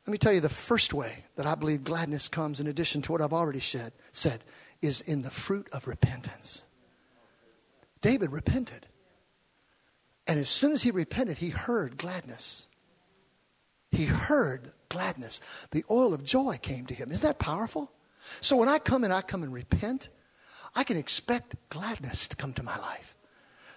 Let me tell you the first way that I believe gladness comes, in addition to what I've already said, said is in the fruit of repentance. David repented. And as soon as he repented, he heard gladness. He heard gladness. The oil of joy came to him. Isn't that powerful? So when I come and I come and repent, I can expect gladness to come to my life.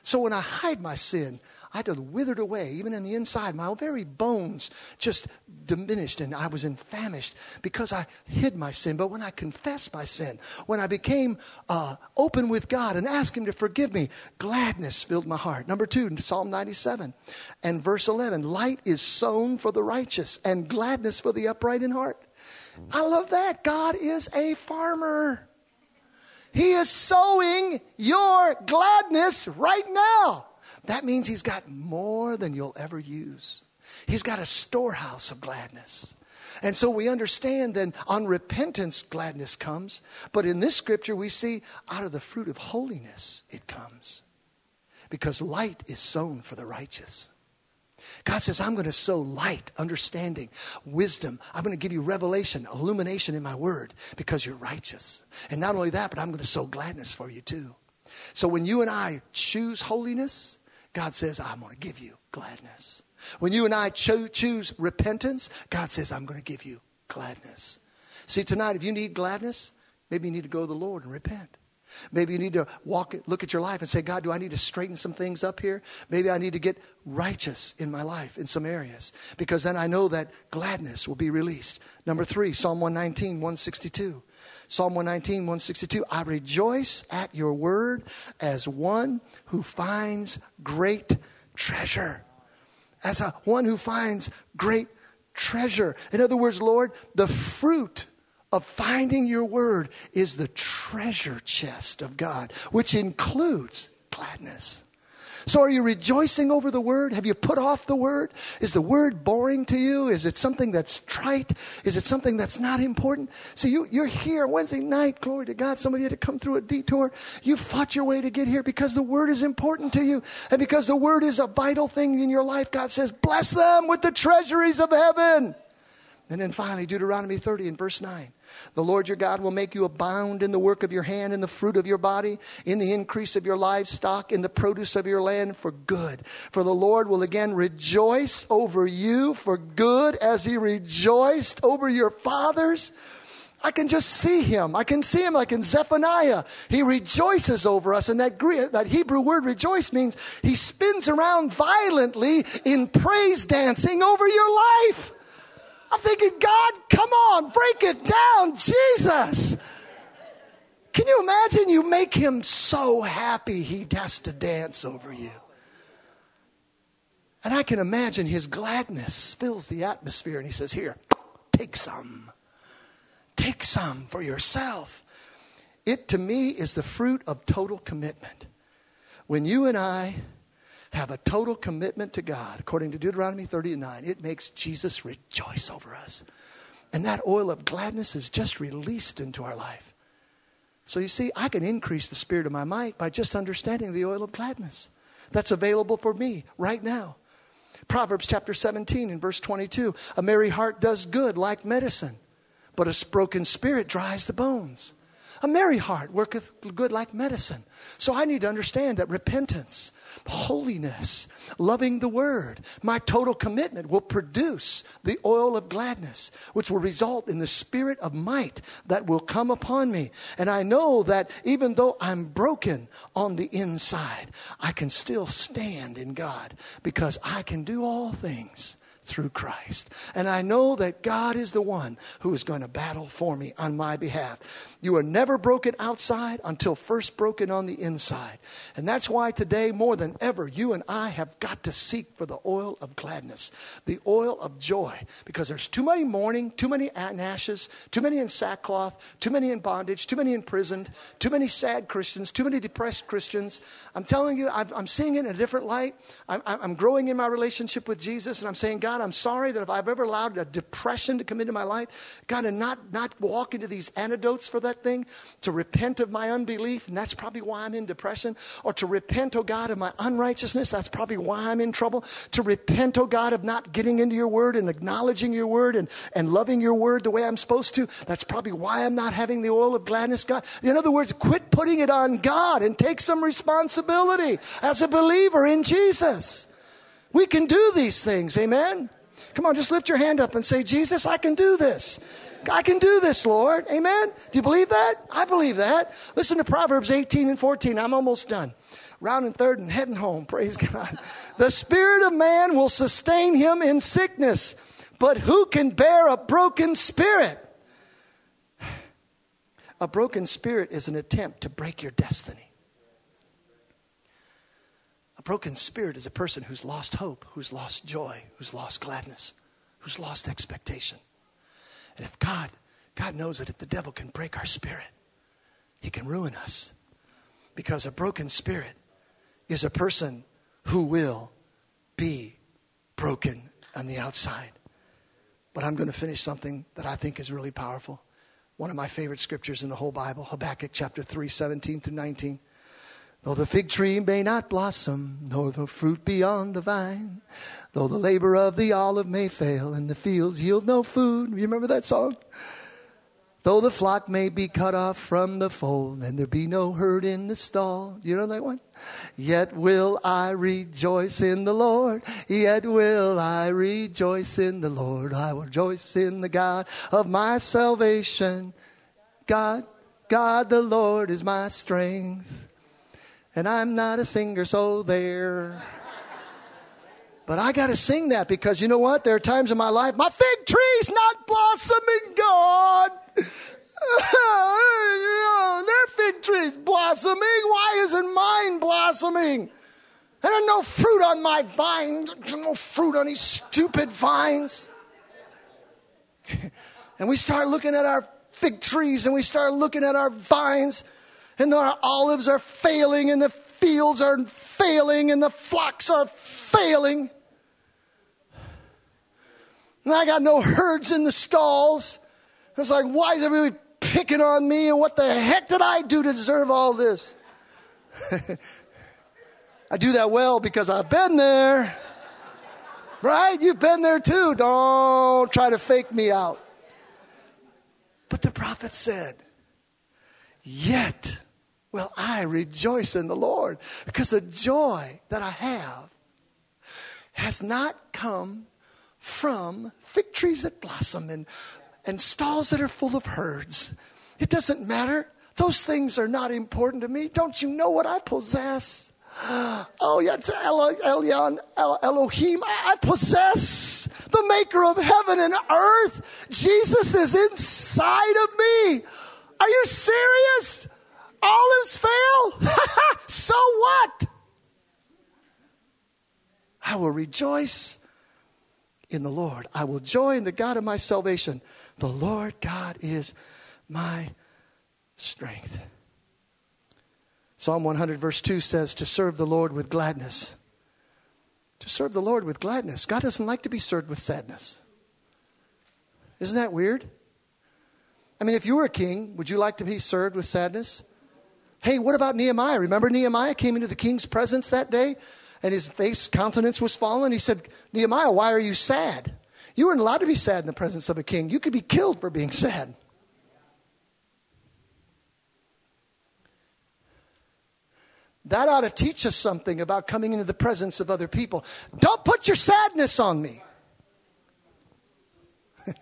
So when I hide my sin, I had to wither away, even in the inside. My very bones just diminished and I was infamished because I hid my sin. But when I confessed my sin, when I became uh, open with God and asked Him to forgive me, gladness filled my heart. Number two, Psalm 97 and verse 11 light is sown for the righteous and gladness for the upright in heart. I love that. God is a farmer. He is sowing your gladness right now. That means He's got more than you'll ever use. He's got a storehouse of gladness. And so we understand then on repentance, gladness comes. But in this scripture, we see out of the fruit of holiness, it comes. Because light is sown for the righteous. God says, I'm going to sow light, understanding, wisdom. I'm going to give you revelation, illumination in my word because you're righteous. And not only that, but I'm going to sow gladness for you too. So when you and I choose holiness, God says, I'm going to give you gladness. When you and I cho- choose repentance, God says, I'm going to give you gladness. See, tonight, if you need gladness, maybe you need to go to the Lord and repent. Maybe you need to walk, look at your life and say, God, do I need to straighten some things up here? Maybe I need to get righteous in my life in some areas because then I know that gladness will be released. Number three, Psalm 119, 162. Psalm 119, 162. I rejoice at your word as one who finds great treasure. As a, one who finds great treasure. In other words, Lord, the fruit of finding your word is the treasure chest of God, which includes gladness. So, are you rejoicing over the word? Have you put off the word? Is the word boring to you? Is it something that's trite? Is it something that's not important? See, you, you're here Wednesday night, glory to God. Some of you had to come through a detour. You fought your way to get here because the word is important to you. And because the word is a vital thing in your life, God says, bless them with the treasuries of heaven. And then finally, Deuteronomy 30 and verse 9. The Lord your God will make you abound in the work of your hand, in the fruit of your body, in the increase of your livestock, in the produce of your land for good. For the Lord will again rejoice over you for good as he rejoiced over your fathers. I can just see him. I can see him like in Zephaniah. He rejoices over us. And that, Greek, that Hebrew word rejoice means he spins around violently in praise dancing over your life. I'm thinking, God, come on, break it down, Jesus. Can you imagine you make him so happy he has to dance over you? And I can imagine his gladness fills the atmosphere, and he says, Here, take some. Take some for yourself. It to me is the fruit of total commitment. When you and I have a total commitment to God, according to Deuteronomy 39, it makes Jesus rejoice over us. And that oil of gladness is just released into our life. So you see, I can increase the spirit of my might by just understanding the oil of gladness. That's available for me right now. Proverbs chapter 17 and verse 22 A merry heart does good like medicine, but a broken spirit dries the bones. A merry heart worketh good like medicine. So I need to understand that repentance, holiness, loving the word, my total commitment will produce the oil of gladness, which will result in the spirit of might that will come upon me. And I know that even though I'm broken on the inside, I can still stand in God because I can do all things through Christ. And I know that God is the one who is going to battle for me on my behalf. You are never broken outside until first broken on the inside. And that's why today, more than ever, you and I have got to seek for the oil of gladness, the oil of joy, because there's too many mourning, too many ashes, too many in sackcloth, too many in bondage, too many imprisoned, too many sad Christians, too many depressed Christians. I'm telling you, I'm seeing it in a different light. I'm, I'm growing in my relationship with Jesus, and I'm saying, God, God, I'm sorry that if I've ever allowed a depression to come into my life, God, and not, not walk into these antidotes for that thing, to repent of my unbelief, and that's probably why I'm in depression, or to repent, oh God, of my unrighteousness, that's probably why I'm in trouble, to repent, oh God, of not getting into your word and acknowledging your word and, and loving your word the way I'm supposed to, that's probably why I'm not having the oil of gladness, God. In other words, quit putting it on God and take some responsibility as a believer in Jesus. We can do these things. Amen. Come on, just lift your hand up and say, Jesus, I can do this. I can do this, Lord. Amen. Do you believe that? I believe that. Listen to Proverbs 18 and 14. I'm almost done. Rounding third and heading home. [LAUGHS] Praise God. The spirit of man will sustain him in sickness, but who can bear a broken spirit? [SIGHS] A broken spirit is an attempt to break your destiny. A broken spirit is a person who's lost hope, who's lost joy, who's lost gladness, who's lost expectation. And if God, God knows that if the devil can break our spirit, he can ruin us. Because a broken spirit is a person who will be broken on the outside. But I'm going to finish something that I think is really powerful. One of my favorite scriptures in the whole Bible, Habakkuk chapter 3, 17 through 19. Though the fig tree may not blossom, nor the fruit be on the vine, though the labor of the olive may fail, and the fields yield no food. You remember that song? Though the flock may be cut off from the fold, and there be no herd in the stall. You know that one? Yet will I rejoice in the Lord. Yet will I rejoice in the Lord. I will rejoice in the God of my salvation. God, God the Lord is my strength. And I'm not a singer, so there. But I got to sing that because you know what? There are times in my life, my fig tree's not blossoming, God. [LAUGHS] their fig tree's blossoming. Why isn't mine blossoming? There there's no fruit on my vine. No fruit on these stupid vines. [LAUGHS] and we start looking at our fig trees and we start looking at our vines and our olives are failing, and the fields are failing, and the flocks are failing. And I got no herds in the stalls. It's like, why is everybody picking on me? And what the heck did I do to deserve all this? [LAUGHS] I do that well because I've been there. Right? You've been there too. Don't try to fake me out. But the prophet said, Yet will I rejoice in the Lord because the joy that I have has not come from fig trees that blossom and, and stalls that are full of herds. It doesn't matter. Those things are not important to me. Don't you know what I possess? [GASPS] Oh, yeah, it's El- El- Elohim. I possess the maker of heaven and earth. Jesus is inside of me. Are you serious? Olives fail? [LAUGHS] so what? I will rejoice in the Lord. I will joy in the God of my salvation. The Lord God is my strength. Psalm 100, verse 2 says, To serve the Lord with gladness. To serve the Lord with gladness. God doesn't like to be served with sadness. Isn't that weird? I mean, if you were a king, would you like to be served with sadness? Hey, what about Nehemiah? Remember Nehemiah came into the king's presence that day and his face, countenance was fallen? He said, Nehemiah, why are you sad? You weren't allowed to be sad in the presence of a king. You could be killed for being sad. That ought to teach us something about coming into the presence of other people. Don't put your sadness on me. [LAUGHS]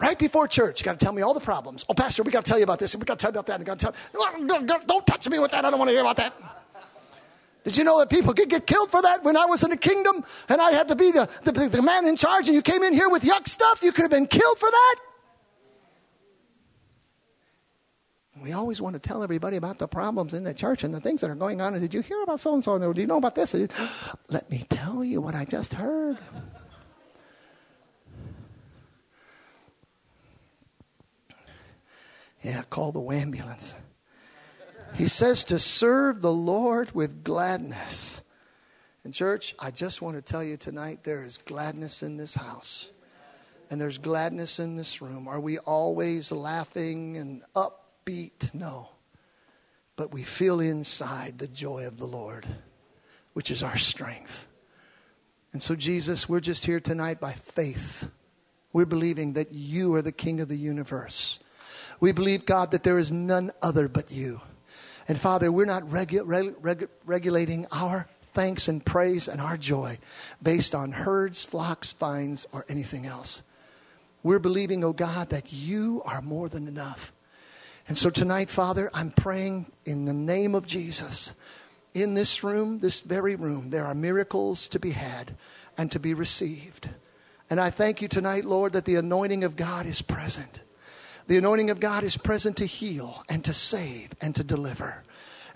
Right before church, you got to tell me all the problems. Oh, Pastor, we got to tell you about this, and we got to tell you about that, and got to tell. Don't touch me with that. I don't want to hear about that. Did you know that people could get killed for that when I was in the kingdom and I had to be the, the, the man in charge and you came in here with yuck stuff? You could have been killed for that. We always want to tell everybody about the problems in the church and the things that are going on. And did you hear about so and so? Do you know about this? [GASPS] Let me tell you what I just heard. Yeah, call the ambulance. He says to serve the Lord with gladness. And, church, I just want to tell you tonight there is gladness in this house. And there's gladness in this room. Are we always laughing and upbeat? No. But we feel inside the joy of the Lord, which is our strength. And so, Jesus, we're just here tonight by faith. We're believing that you are the King of the universe we believe, God, that there is none other but you. And Father, we're not regu- regu- regulating our thanks and praise and our joy based on herds, flocks, vines, or anything else. We're believing, oh God, that you are more than enough. And so tonight, Father, I'm praying in the name of Jesus. In this room, this very room, there are miracles to be had and to be received. And I thank you tonight, Lord, that the anointing of God is present. The anointing of God is present to heal and to save and to deliver.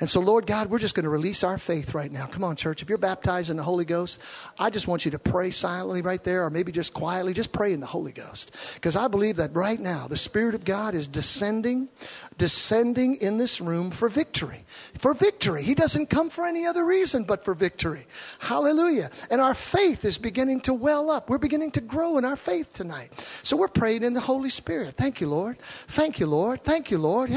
And so, Lord God, we're just going to release our faith right now. Come on, church. If you're baptized in the Holy Ghost, I just want you to pray silently right there, or maybe just quietly. Just pray in the Holy Ghost. Because I believe that right now, the Spirit of God is descending, descending in this room for victory. For victory. He doesn't come for any other reason but for victory. Hallelujah. And our faith is beginning to well up. We're beginning to grow in our faith tonight. So we're praying in the Holy Spirit. Thank you, Lord. Thank you, Lord. Thank you, Lord.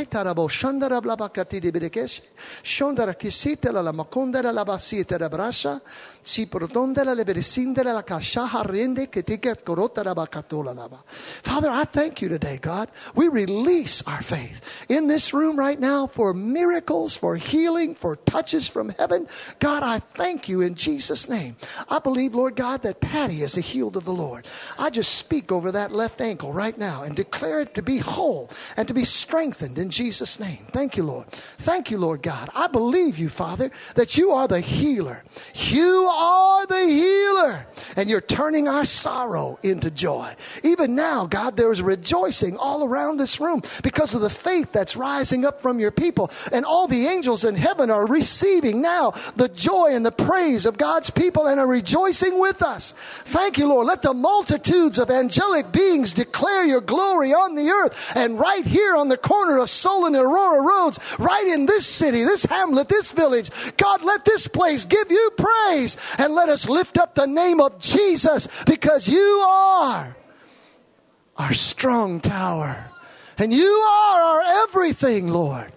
Father, I thank you today, God. We release our faith in this room right now for miracles, for healing, for touches from heaven. God, I thank you in Jesus' name. I believe, Lord God, that Patty is the healed of the Lord. I just speak over that left ankle right now and declare it to be whole and to be strengthened in Jesus' name. Thank you, Lord. Thank you, Lord God. I believe you, Father, that you are the healer. You are the healer. And you're turning our sorrow into joy. Even now, God, there is rejoicing all around this room because of the faith that's rising up from your people. And all the angels in heaven are receiving now the joy and the praise of God's people and are rejoicing with us. Thank you, Lord. Let the multitudes of angelic beings declare your glory on the earth. And right here on the corner of Solon and Aurora Roads, right in this city, this hamlet, this village. God, let this place give you praise and let us lift up the name of Jesus because you are our strong tower and you are our everything, Lord.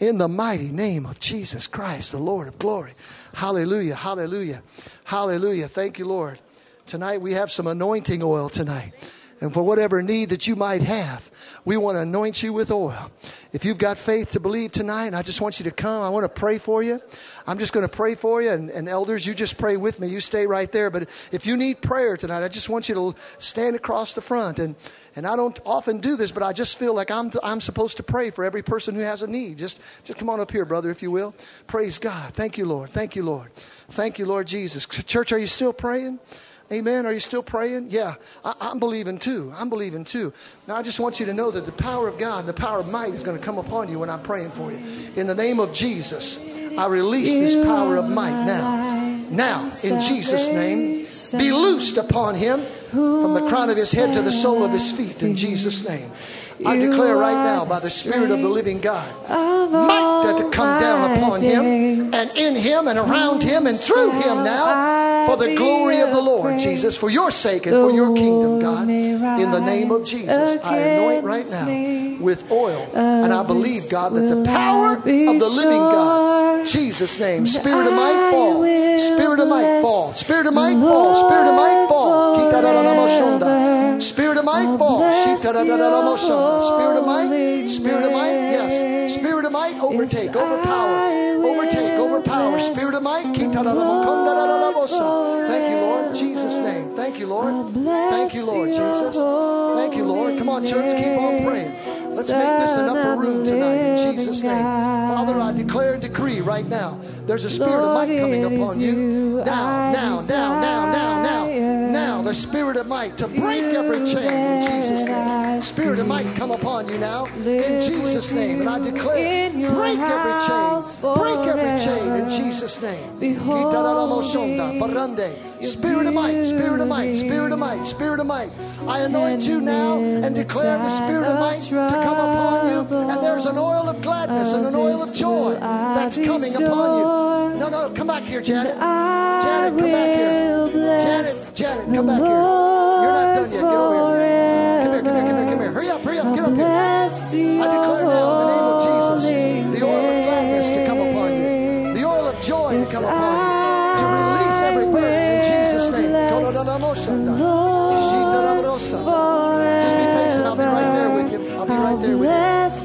In the mighty name of Jesus Christ, the Lord of glory. Hallelujah, hallelujah, hallelujah. Thank you, Lord. Tonight we have some anointing oil tonight. And for whatever need that you might have, we want to anoint you with oil. If you've got faith to believe tonight, I just want you to come. I want to pray for you. I'm just going to pray for you. And, and, elders, you just pray with me. You stay right there. But if you need prayer tonight, I just want you to stand across the front. And, and I don't often do this, but I just feel like I'm, I'm supposed to pray for every person who has a need. Just, just come on up here, brother, if you will. Praise God. Thank you, Lord. Thank you, Lord. Thank you, Lord Jesus. Church, are you still praying? Amen. Are you still praying? Yeah, I, am believing too. I'm believing too. Now, I just want you to know that the power of God, the power of might is going to come upon you when I'm praying for you. In the name of Jesus, I release this power of might now. Now, in Jesus' name, be loosed upon him from the crown of his head to the sole of his feet in Jesus' name. I declare right now by the Spirit of the living God, might to come down upon him and in him and around him and through him now for the glory of the Lord, Jesus, for your sake and for your kingdom, God. In the name of Jesus, I anoint right now with oil. And I believe, God, that the power of the living God, Jesus' name, Spirit of might fall, Spirit of might fall, Spirit of might fall, Spirit of might fall. Spirit of might fall. Spirit of might, Spirit of might, yes. Spirit of might, overtake, overpower, overtake, overpower. Spirit of might, thank you, Lord. Jesus' name. Thank you, Lord. Thank you, Lord Jesus. Thank you, Lord. Come on, church, keep on praying. Let's make this an upper room tonight in Jesus' name. Father, I declare and decree right now there's a spirit of might coming upon you. Now, now, now, now, now, now. Now, the spirit of might to break every chain in Jesus' name. Spirit of might come upon you now in Jesus' name. And I declare, break every chain. Break every chain in Jesus' name. Spirit of might, spirit of might, spirit of might, spirit of might. I anoint you now and declare the spirit of might to come upon you. And there's an oil of gladness and an oil of joy that's coming upon you. No, no, come back here, Janet. Janet, come back here. Janet, Janet, come back here.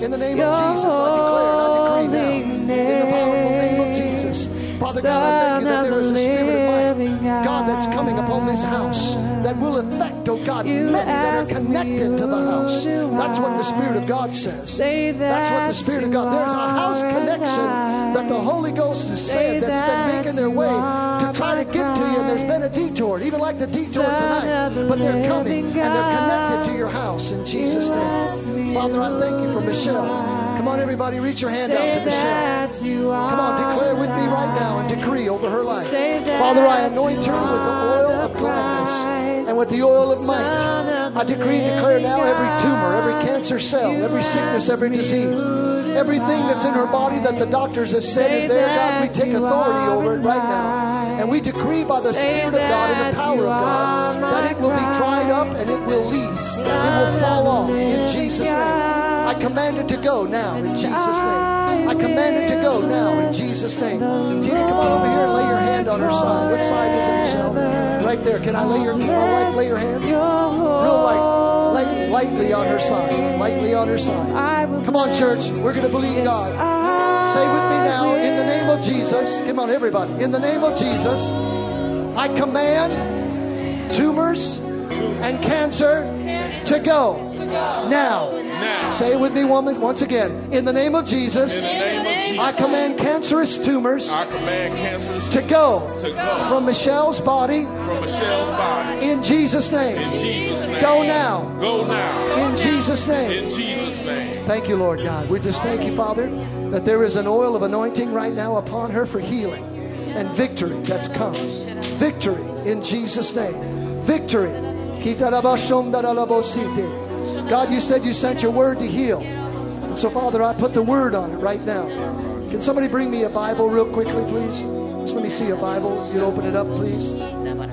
In the name of Jesus, I declare and I decree now, in the powerful name of Jesus. Father God, I thank you that there is a spirit of might, God, that's coming upon this house that will affect, oh God, many that are connected to the house. That's what the Spirit of God says. That's what the Spirit of God. There's a house connection that the Holy Ghost has said that's been making their way to try to get to you, and there's been a detour, even like the detour tonight. But they're coming and they're connected to your house in Jesus' name. Father, I thank you for Michelle. Come on, everybody, reach your hand out to Michelle. Come on, declare with me right now and decree over her life. Father, I anoint her with the oil of gladness with the oil of might. I decree and declare now every tumor, every cancer cell, every sickness, every disease, everything that's in her body that the doctors have said is there, God, we take authority over it right now. And we decree by the Spirit of God and the power of God that it will be dried up and it will leave. It will fall off in Jesus' name. I command it to go now in Jesus' name. I command it to go now in Jesus' name. Tina, come on over here and lay your hand on her side. What side is it, Michelle? Right there. Can I lay your, lay your hands? Real light, light, lightly on her side. Lightly on her side. Come on, church. We're going to believe God. Say with me now, in the name of Jesus. Come on, everybody. In the name of Jesus, I command tumors and cancer to go now. Now. Say it with me, woman, once again. In the name of Jesus, name of Jesus, I command cancerous tumors command cancers to go to go from Michelle's body from Michelle's body. in Jesus' In name. Jesus' name. Go now Go now. in Jesus' name. In Jesus' name. Thank you, Lord God. We just thank you, Father, that there is an oil of anointing right now upon her for healing and victory that's come. Victory in Jesus' name. Victory. God, you said you sent your word to heal. So, Father, I put the word on it right now. Can somebody bring me a Bible real quickly, please? Just let me see a Bible. You'd open it up, please.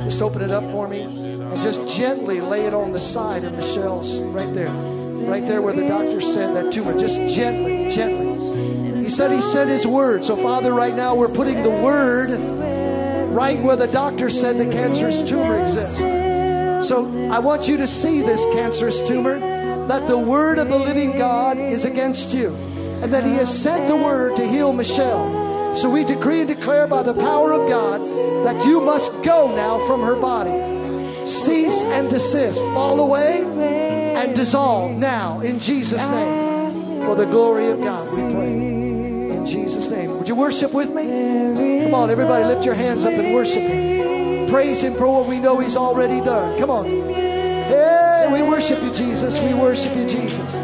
Just open it up for me. And just gently lay it on the side of Michelle's right there. Right there where the doctor said that tumor. Just gently, gently. He said he sent his word. So, Father, right now we're putting the word right where the doctor said the cancerous tumor exists. So I want you to see this cancerous tumor that the word of the living God is against you and that he has sent the word to heal Michelle. So we decree and declare by the power of God that you must go now from her body. Cease and desist. Fall away and dissolve now in Jesus' name. For the glory of God, we pray. In Jesus' name. Would you worship with me? Come on, everybody, lift your hands up and worship Him. Praise Him for what we know He's already done. Come on. Hey, we worship you, Jesus. We worship you, Jesus.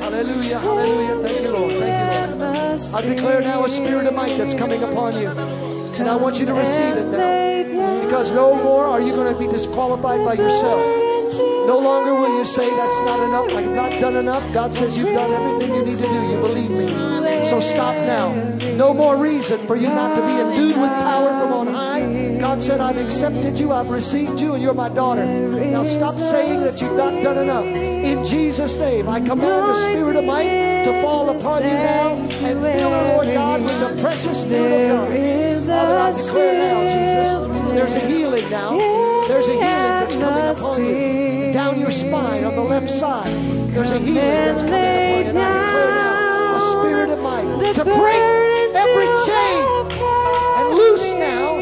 Hallelujah, hallelujah. Thank you, Lord. Thank you, Lord. I declare now a spirit of might that's coming upon you. And I want you to receive it now. Because no more are you going to be disqualified by yourself. No longer will you say that's not enough, I've not done enough. God says you've done everything you need to do. You believe me. So stop now. No more reason for you not to be endued with power. God said, I've accepted you, I've received you, and you're my daughter. Now stop saying that you've not done enough. In Jesus' name, I command the spirit of might to fall upon you now and fill her, Lord God, with the precious spirit of God. Father, I declare now, Jesus, there's a healing now. There's a healing that's coming upon you. Down your spine on the left side, there's a healing that's coming upon you. And I declare now a spirit of might to break every chain and loose now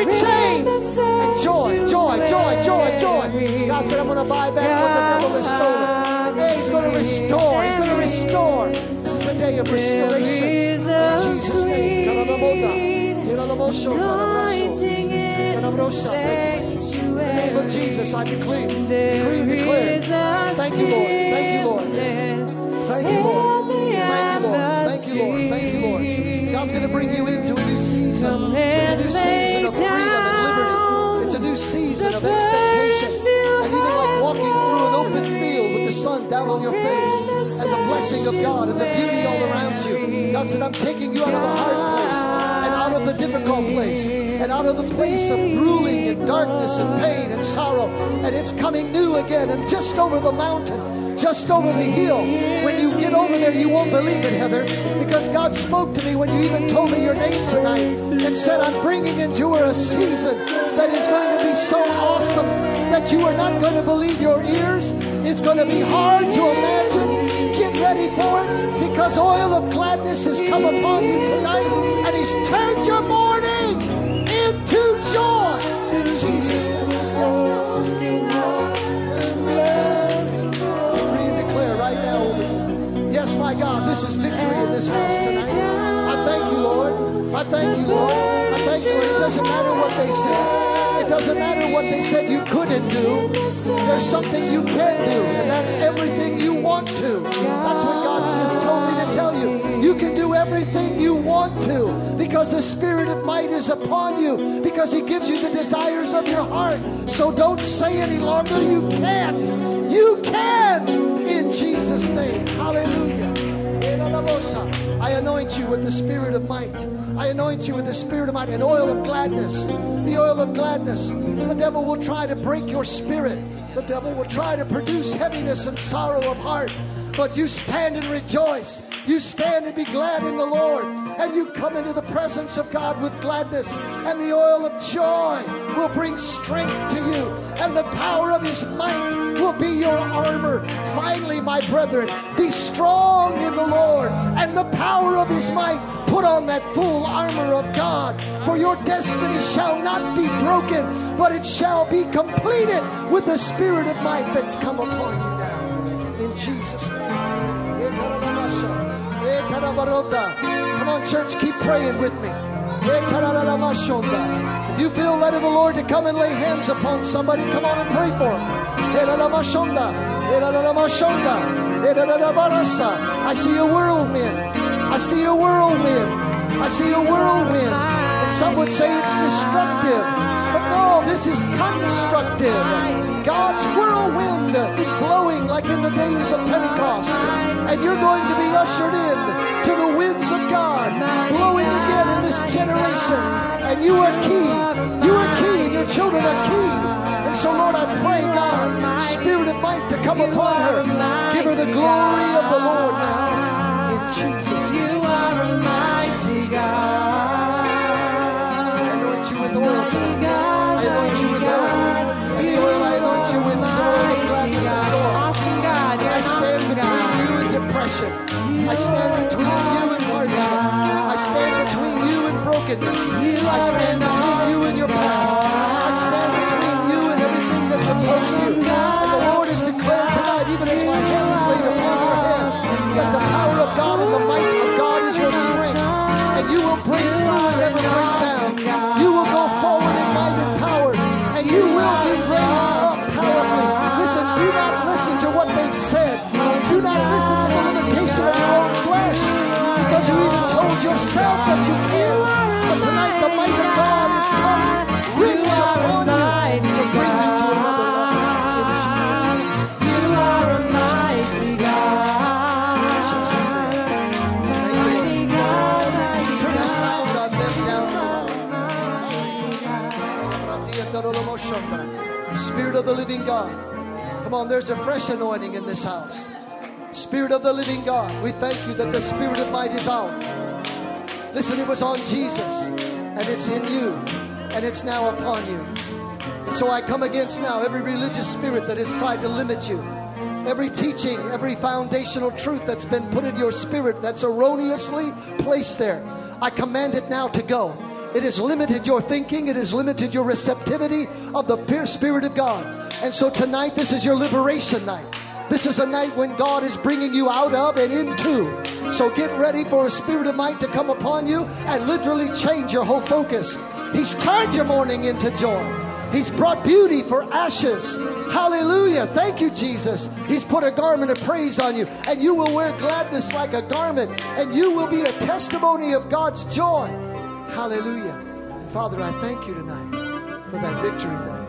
every chain and joy, joy, joy, joy, joy. God said, I'm going to buy back what the devil has stolen. Hey, he's going to restore. He's going to restore. This is a day of restoration. In Jesus' name. In the name of Jesus, I decree, decree and declare. Thank you, Lord. Thank you, Lord. Thank you, Lord. Thank you, Lord. Thank you, Lord. Thank you, Lord. It's a new season of freedom and liberty. It's a new season of expectation. And even like walking through an open field with the sun down on your face and the blessing of God and the beauty all around you. God said, I'm taking you out of the hard place and out of the difficult place and out of the place of grueling and darkness and pain and sorrow. And it's coming new again and just over the mountain, just over the hill. When you get over there, you won't believe it, Heather, because God spoke to me when you even told me your name tonight and said, I'm bringing into her a season that is going to be so awesome that you are not going to believe your ears. It's going to be hard to imagine. Get ready for it because oil of gladness has come upon you tonight and He's turned your mourning is victory in this house tonight. I thank you, Lord. I thank you, Lord. I thank you. It doesn't matter what they said. It doesn't matter what they said you couldn't do. There's something you can do, and that's everything you want to. That's what God's just told me to tell you. You can do everything you want to because the Spirit of might is upon you, because He gives you the desires of your heart. So don't say any longer you can't. You can in Jesus' name. Hallelujah. I anoint you with the spirit of might. I anoint you with the spirit of might, an oil of gladness. The oil of gladness. The devil will try to break your spirit. The devil will try to produce heaviness and sorrow of heart. But you stand and rejoice. You stand and be glad in the Lord. And you come into the presence of God with gladness. And the oil of joy will bring strength to you. And the power of his might will be your armor. Finally, my brethren, be strong in the Lord and the power of his might. Put on that full armor of God. For your destiny shall not be broken, but it shall be completed with the spirit of might that's come upon you now in Jesus' name. Come on, church, keep praying with me. If you feel led of the Lord to come and lay hands upon somebody, come on and pray for them. I see a whirlwind. I see a whirlwind. I see a whirlwind. And some would say it's destructive. But no, this is constructive. God's whirlwind is blowing like in the days of Pentecost. And you're going to be ushered in winds of God, blowing again in this generation. And you are key. You are key, and your children are key. And so, Lord, I pray, God, spirit of might to come upon her. Give her the glory of the Lord now. In Jesus' name. You are a mighty God. I anoint you with oil tonight. I anoint you with oil. And the oil I anoint you with is an oil of gladness and joy. And I stand between you and depression. I stand stand between you and brokenness. I stand between you and your past. Of the living God. Come on, there's a fresh anointing in this house. Spirit of the living God, we thank you that the spirit of might is ours. Listen, it was on Jesus, and it's in you, and it's now upon you. So I come against now every religious spirit that has tried to limit you. Every teaching, every foundational truth that's been put in your spirit that's erroneously placed there. I command it now to go. It has limited your thinking, it has limited your receptivity of the pure Spirit of God. And so tonight, this is your liberation night. This is a night when God is bringing you out of and into. So get ready for a spirit of might to come upon you and literally change your whole focus. He's turned your mourning into joy. He's brought beauty for ashes. Hallelujah. Thank you, Jesus. He's put a garment of praise on you, and you will wear gladness like a garment, and you will be a testimony of God's joy. Hallelujah. Father, I thank you tonight for that victory that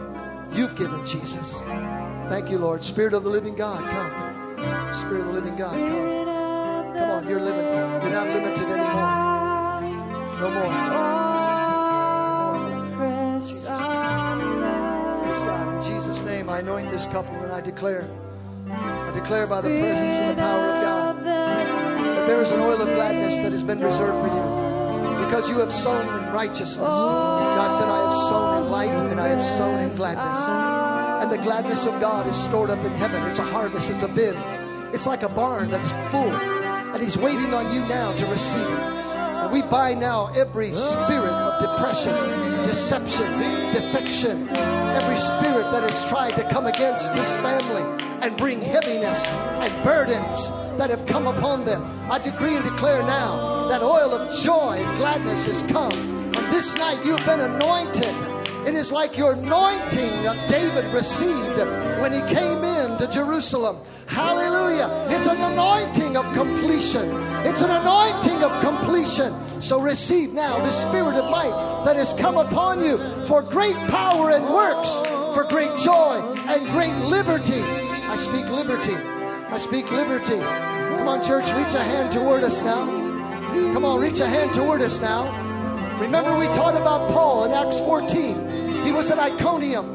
you've given, Jesus. Thank you, Lord. Spirit of the living God, come. Spirit of the living God, come. Come on, you're living. You're not limited anymore. No more. Praise God. In Jesus' name, I anoint this couple and I declare, I declare by the presence and the power of God that there is an oil of gladness that has been reserved for you because you have sown in righteousness. God said, I have sown in light and I have sown in gladness. And the gladness of God is stored up in heaven. It's a harvest, it's a bin. It's like a barn that's full. And He's waiting on you now to receive it. And we buy now every spirit of depression, deception, defection, every spirit that has tried to come against this family and bring heaviness and burdens that have come upon them. I decree and declare now that oil of joy and gladness has come. And this night you've been anointed. It is like your anointing that David received when he came into Jerusalem. Hallelujah. It's an anointing of completion. It's an anointing of completion. So receive now the spirit of might that has come upon you for great power and works, for great joy and great liberty. I speak liberty. I speak liberty. Come on, church, reach a hand toward us now. Come on, reach a hand toward us now. Remember, we taught about Paul in Acts 14. He was at Iconium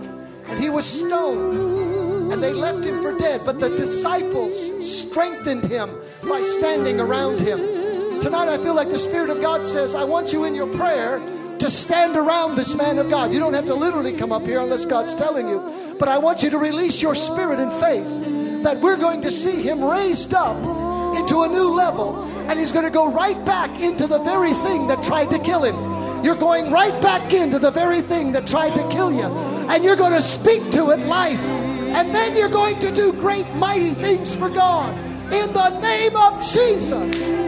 and he was stoned, and they left him for dead. But the disciples strengthened him by standing around him. Tonight, I feel like the Spirit of God says, I want you in your prayer to stand around this man of God. You don't have to literally come up here unless God's telling you, but I want you to release your spirit in faith that we're going to see him raised up into a new level and he's going to go right back into the very thing that tried to kill him. You're going right back into the very thing that tried to kill you. And you're going to speak to it life. And then you're going to do great, mighty things for God. In the name of Jesus.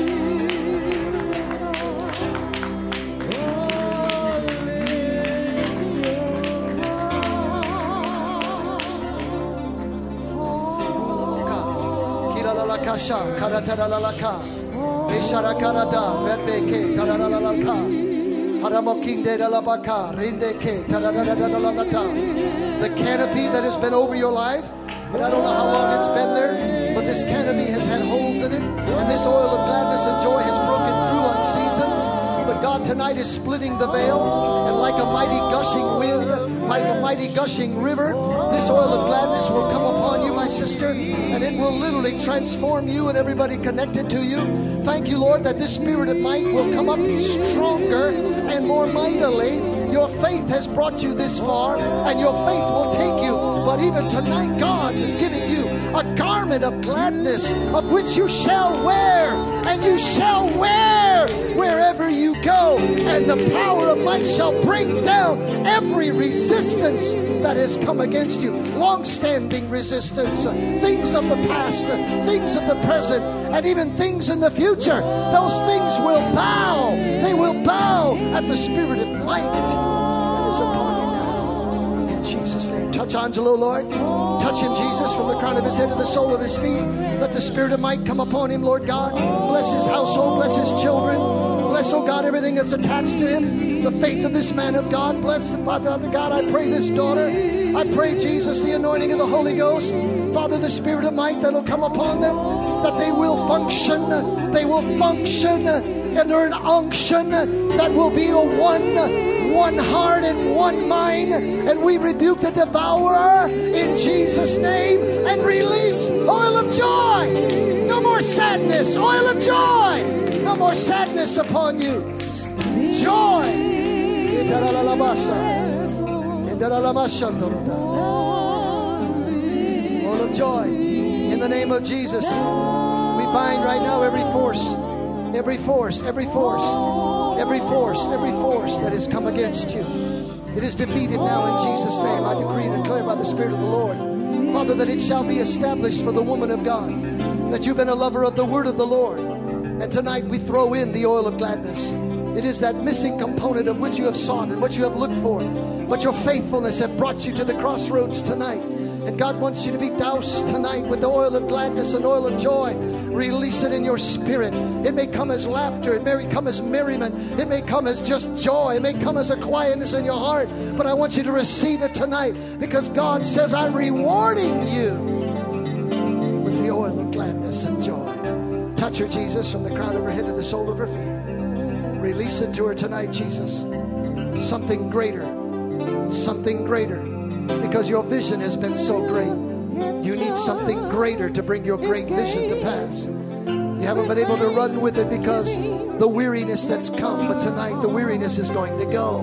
Rindeke. The canopy that has been over your life, and I don't know how long it's been there, but this canopy has had holes in it, and this oil of gladness and joy has broken through on seasons. But God tonight is splitting the veil, and like a mighty gushing wind, like mighty gushing river, this oil of gladness will come upon you, my sister, and it will literally transform you and everybody connected to you. Thank you, Lord, that this spirit of might will come up stronger and more mightily. Your faith has brought you this far, and your faith will take you. But even tonight, God is giving you a garment of gladness of which you shall wear, and you shall wear wherever you go. And the power of might shall bring down every resistance that has come against you long standing resistance, uh, things of the past, uh, things of the present, and even things in the future. Those things will bow. They will bow at the spirit of might that is upon you Jesus' name. Touch Angelo, Lord. Touch him, Jesus, from the crown of his head to the sole of his feet. Let the spirit of might come upon him, Lord God. Bless his household, bless his children. Bless, oh God, everything that's attached to him. The faith of this man of God. Bless the Father God. I pray this daughter. I pray, Jesus, the anointing of the Holy Ghost. Father, the spirit of might that'll come upon them. That they will function. They will function under an unction that will be a one one heart and one mind. And we rebuke the devourer in Jesus' name and release oil of joy. No more sadness, oil of joy. No more sadness upon you. Joy. Oil of joy. In the name of Jesus, we bind right now every force, every force, every force, every force, every force that has come against you. It is defeated now in Jesus' name. I decree and declare by the Spirit of the Lord, Father, that it shall be established for the woman of God, that you've been a lover of the word of the Lord. And tonight we throw in the oil of gladness. It is that missing component of which you have sought and what you have looked for. But your faithfulness have brought you to the crossroads tonight. And God wants you to be doused tonight with the oil of gladness and oil of joy. Release it in your spirit. It may come as laughter. It may come as merriment. It may come as just joy. It may come as a quietness in your heart. But I want you to receive it tonight because God says, I'm rewarding you with the oil of gladness and joy. Touch her, Jesus, from the crown of her head to the sole of her feet. Release it to her tonight, Jesus. Something greater. Something greater. Because your vision has been so great. You need something greater to bring your great vision to pass. You haven't been able to run with it because the weariness that's come, but tonight the weariness is going to go.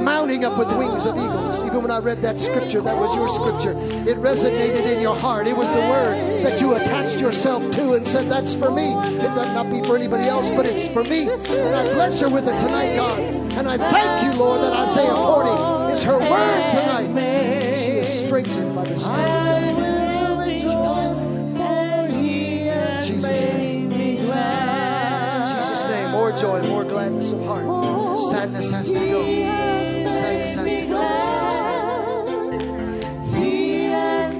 Mounting up with wings of eagles. Even when I read that scripture, that was your scripture. It resonated in your heart. It was the word that you attached yourself to and said, That's for me. It might not be for anybody else, but it's for me. And I bless her with it tonight, God. And I thank you, Lord, that Isaiah 40 is her word tonight strengthened by the Spirit. I will rejoice, for He has Jesus made me glad. Jesus' name, more joy, more gladness of heart. Sadness has to go. Sadness has to go. Jesus'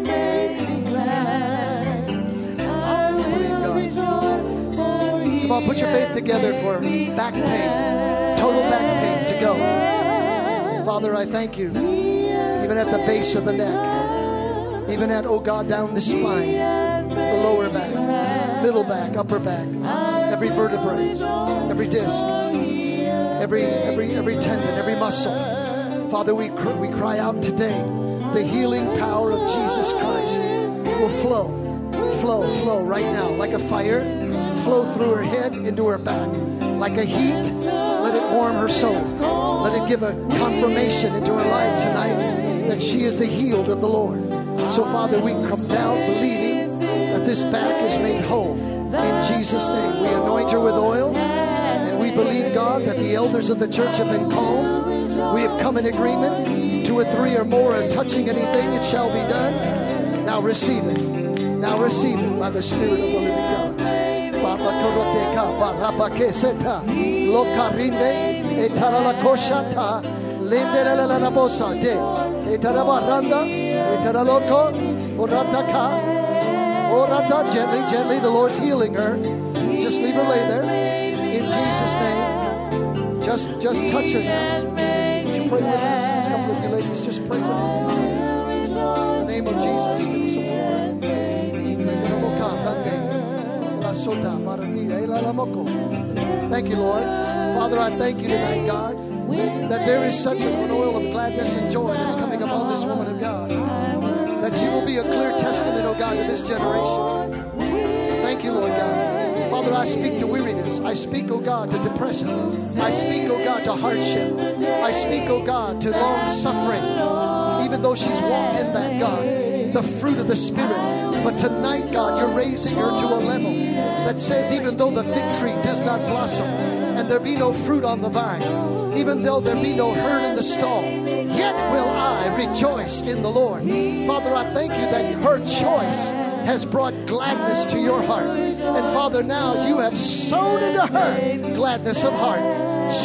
name. Come on, put your faith together for back pain, total back pain to go. Father, I thank you. Even at the base of the neck, even at, oh God, down the spine, the lower back, middle back, upper back, every vertebrae, every disc, every every every tendon, every muscle. Father, we cr- we cry out today. The healing power of Jesus Christ will flow, flow, flow right now like a fire, flow through her head into her back, like a heat. Let it warm her soul. Let it give a confirmation into her life tonight that she is the healed of the Lord. So, Father, we come down believing that this back is made whole. In Jesus' name, we anoint her with oil. And we believe, God, that the elders of the church have been called. We have come in agreement. Two or three or more are touching anything, it shall be done. Now receive it. Now receive it by the Spirit of the living God. Etarabaranda, etaraloko, orataka, orata, gently, gently, the Lord's healing her. Just leave her lay there. In Jesus' name. Just just touch her now. Would you pray with me? Let's come with you, ladies. Just pray with me. In the name of Jesus. Give us some Thank you, Lord. Father, I thank you tonight, God, that there is such an oil of gladness and joy that's coming upon this woman of God. That she will be a clear testament, oh God, to this generation. Thank you, Lord God. Father, I speak to weariness. I speak, oh God, to depression. I speak, oh God, to hardship. I speak, oh God, to long suffering. Even though she's walked in that, God, the fruit of the Spirit. But tonight, God, you're raising her to a level that says, even though the fig tree does not blossom and there be no fruit on the vine, even though there be no herd in the stall, yet will I rejoice in the Lord. Father, I thank you that her choice has brought gladness to your heart. And Father, now you have sown into her gladness of heart,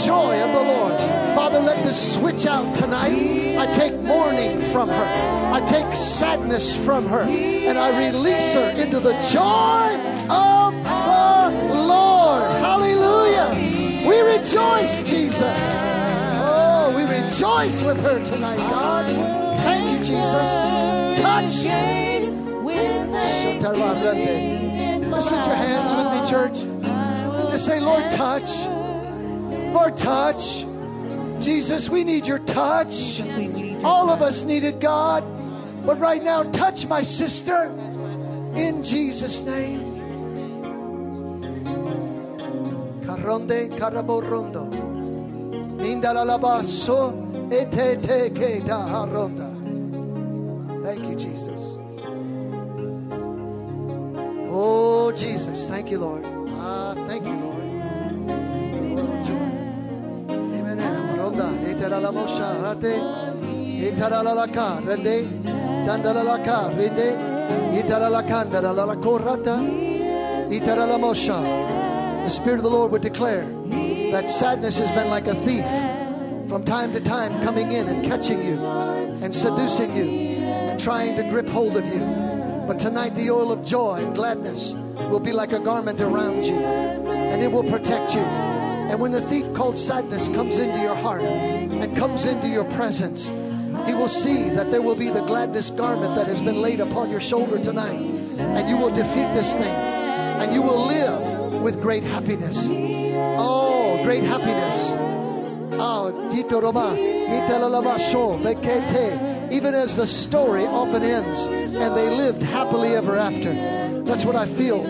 joy of the Lord. Father, let this switch out tonight. I take mourning from her, I take sadness from her, and I release her into the joy rejoice, Jesus. Oh, we rejoice with her tonight, God. Thank you, Jesus. Touch. Just lift your hands with me, church. Just say, Lord, touch. Lord, touch. Jesus, we need your touch. All of us needed God. But right now, touch my sister in Jesus' name. Caronde caraborondo. Indalalabaso etete ke haronda. Thank you, Jesus. Oh, Jesus. Thank you, Lord. Ah, thank you, Lord. Oil of joy. Amen. Maronda. Etaralamosha. Rate. Etaralalaka. Rende. Dandalalaka. Rende. Itaralakanda. Lalakorata. Itaralamosha. The Spirit of the Lord would declare that sadness has been like a thief from time to time coming in and catching you and seducing you and trying to grip hold of you. But tonight, the oil of joy and gladness will be like a garment around you and it will protect you. And when the thief called sadness comes into your heart and comes into your presence, he will see that there will be the gladness garment that has been laid upon your shoulder tonight. And you will defeat this thing and you will live with great happiness. Oh, great happiness. Ah, Bekete. Even as the story often ends and they lived happily ever after. That's what I feel.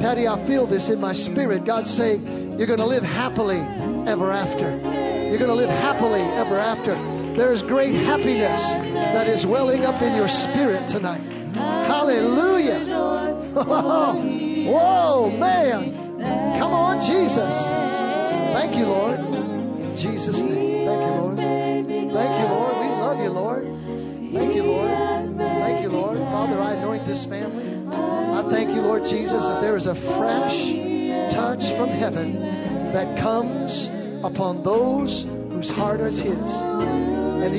Patty, I feel this in my spirit. God say, You're going to live happily ever after. You're going to live happily ever after. There's great happiness that is welling up in your spirit tonight. Hallelujah. [LAUGHS] Whoa, man. Come on, Jesus. Thank you, Lord. In Jesus' name. Thank you, Lord. Thank you, Lord. We love you, Lord. Thank you, Lord. Thank you, Lord. Father, I anoint this family. I thank you, Lord Jesus, that there is a fresh touch from heaven that comes upon those whose heart is His. And.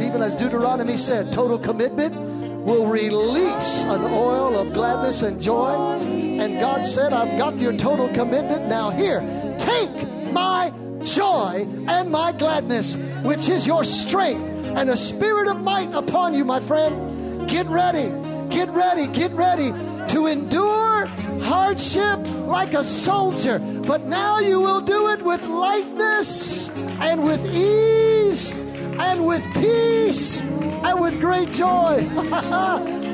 Even as Deuteronomy said, total commitment will release an oil of gladness and joy. And God said, I've got your total commitment. Now, here, take my joy and my gladness, which is your strength, and a spirit of might upon you, my friend. Get ready, get ready, get ready to endure hardship like a soldier. But now you will do it with lightness and with ease and with peace and with great joy. [LAUGHS]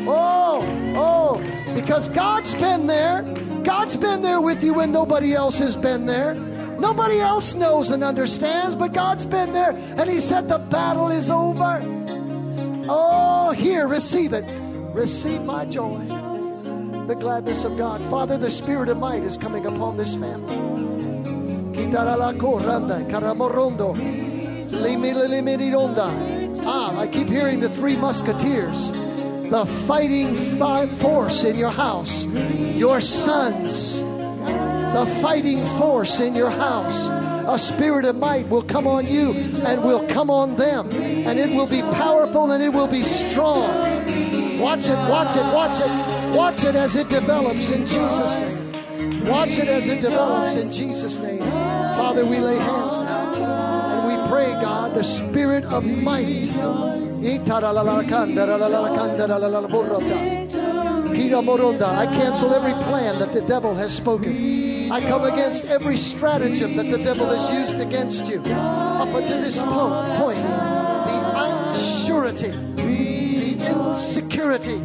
oh, oh, because God's been there. God's been there with you when nobody else has been there. Nobody else knows and understands, but God's been there. And He said, The battle is over. Oh, here, receive it. Receive my joy, the gladness of God. Father, the spirit of might is coming upon this family. Ah, I keep hearing the three musketeers, the fighting fi- force in your house, your sons, the fighting force in your house. A spirit of might will come on you and will come on them, and it will be powerful and it will be strong. Watch it, watch it, watch it, watch it as it develops in Jesus' name. Watch it as it develops in Jesus' name. Father, we lay hands now pray, God, the spirit of might. I cancel every plan that the devil has spoken. I come against every stratagem that the devil has used against you. Up until this po- point, the unsurety, the insecurity,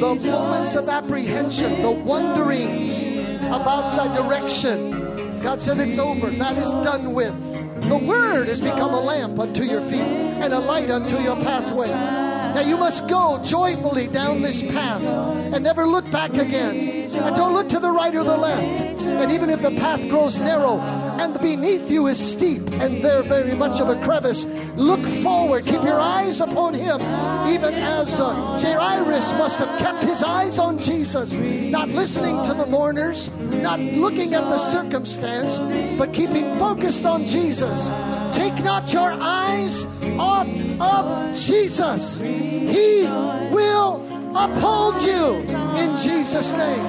the moments of apprehension, the wonderings about the direction. God said it's over. That is done with. The word has become a lamp unto your feet and a light unto your pathway. Now you must go joyfully down this path and never look back again. And don't look to the right or the left. And even if the path grows narrow and beneath you is steep and there very much of a crevice, look forward. Keep your eyes upon him, even as uh, Jairus must have kept his eyes on Jesus, not listening to the mourners, not looking at the circumstance, but keeping focused on Jesus. Take not your eyes off of Jesus. He will uphold you in Jesus' name.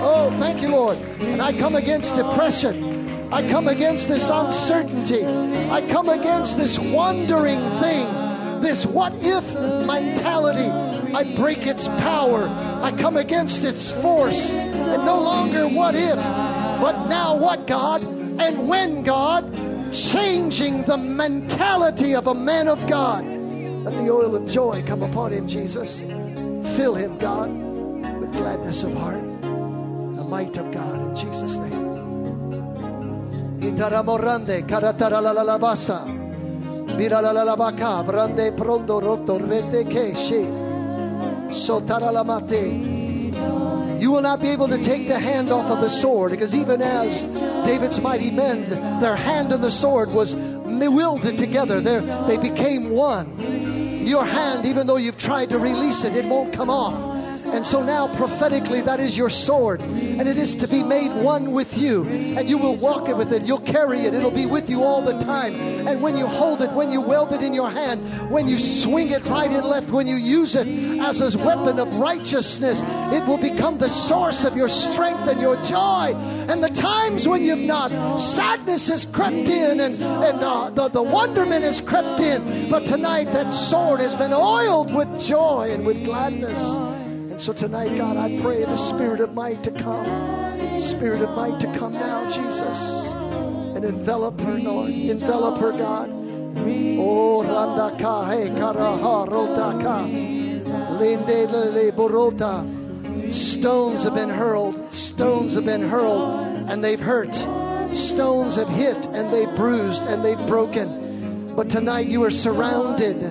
Oh, thank you, Lord. And I come against depression. I come against this uncertainty. I come against this wandering thing, this what if mentality. I break its power. I come against its force. And no longer what if, but now what, God? And when, God? Changing the mentality of a man of God. Let the oil of joy come upon him, Jesus. Fill him, God, with gladness of heart the might of God in Jesus' name. Itaramorande karataralalabasa. Biralalabaka brande prondo roto rete keshe. Sotaralamate. You will not be able to take the hand off of the sword because even as David's mighty men, their hand and the sword was wielded together. They're, they became one. Your hand, even though you've tried to release it, it won't come off. And so now, prophetically, that is your sword. And it is to be made one with you. And you will walk it with it. You'll carry it. It'll be with you all the time. And when you hold it, when you weld it in your hand, when you swing it right and left, when you use it as a weapon of righteousness, it will become the source of your strength and your joy. And the times when you've not, sadness has crept in and, and uh, the, the wonderment has crept in. But tonight, that sword has been oiled with joy and with gladness. So tonight, God, I pray the spirit of might to come. Spirit of might to come now, Jesus. And envelop her, Lord. Envelop her, God. Oh, randa ka, hey, karaha, rota ka. Linde lele borota. Stones have been hurled. Stones have been hurled, and they've hurt. Stones have hit, and they've bruised, and they've broken. But tonight, you are surrounded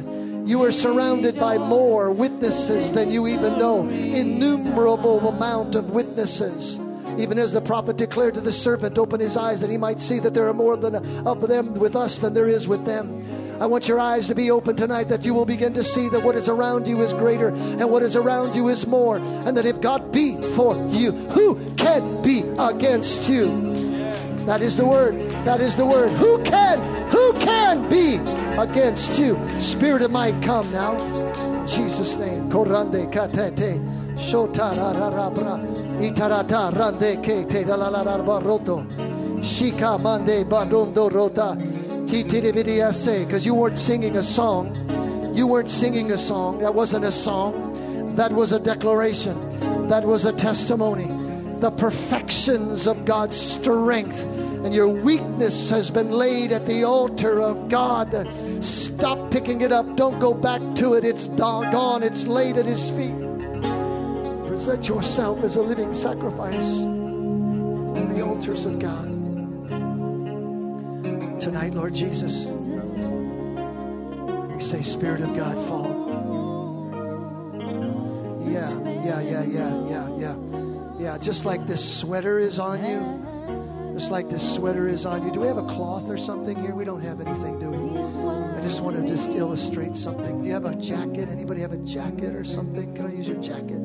you are surrounded by more witnesses than you even know. Innumerable amount of witnesses. Even as the prophet declared to the servant, open his eyes that he might see that there are more than of them with us than there is with them. I want your eyes to be open tonight that you will begin to see that what is around you is greater and what is around you is more. And that if God be for you, who can be against you? That is the word. That is the word. Who can, who can be against you? Spirit of might, come now. In Jesus' name. Korande katete. Shotararabra. Itarata rande kete roto. Shika mande badondo rota. Because you weren't singing a song. You weren't singing a song. That wasn't a song. That was a declaration. That was a testimony the perfections of God's strength. And your weakness has been laid at the altar of God. Stop picking it up. Don't go back to it. It's gone. It's laid at His feet. Present yourself as a living sacrifice on the altars of God. Tonight, Lord Jesus, we say, Spirit of God, fall. Yeah, yeah, yeah, yeah, yeah, yeah. Yeah, just like this sweater is on you. Just like this sweater is on you. Do we have a cloth or something here? We don't have anything, do we? I just want to just illustrate something. Do you have a jacket? Anybody have a jacket or something? Can I use your jacket?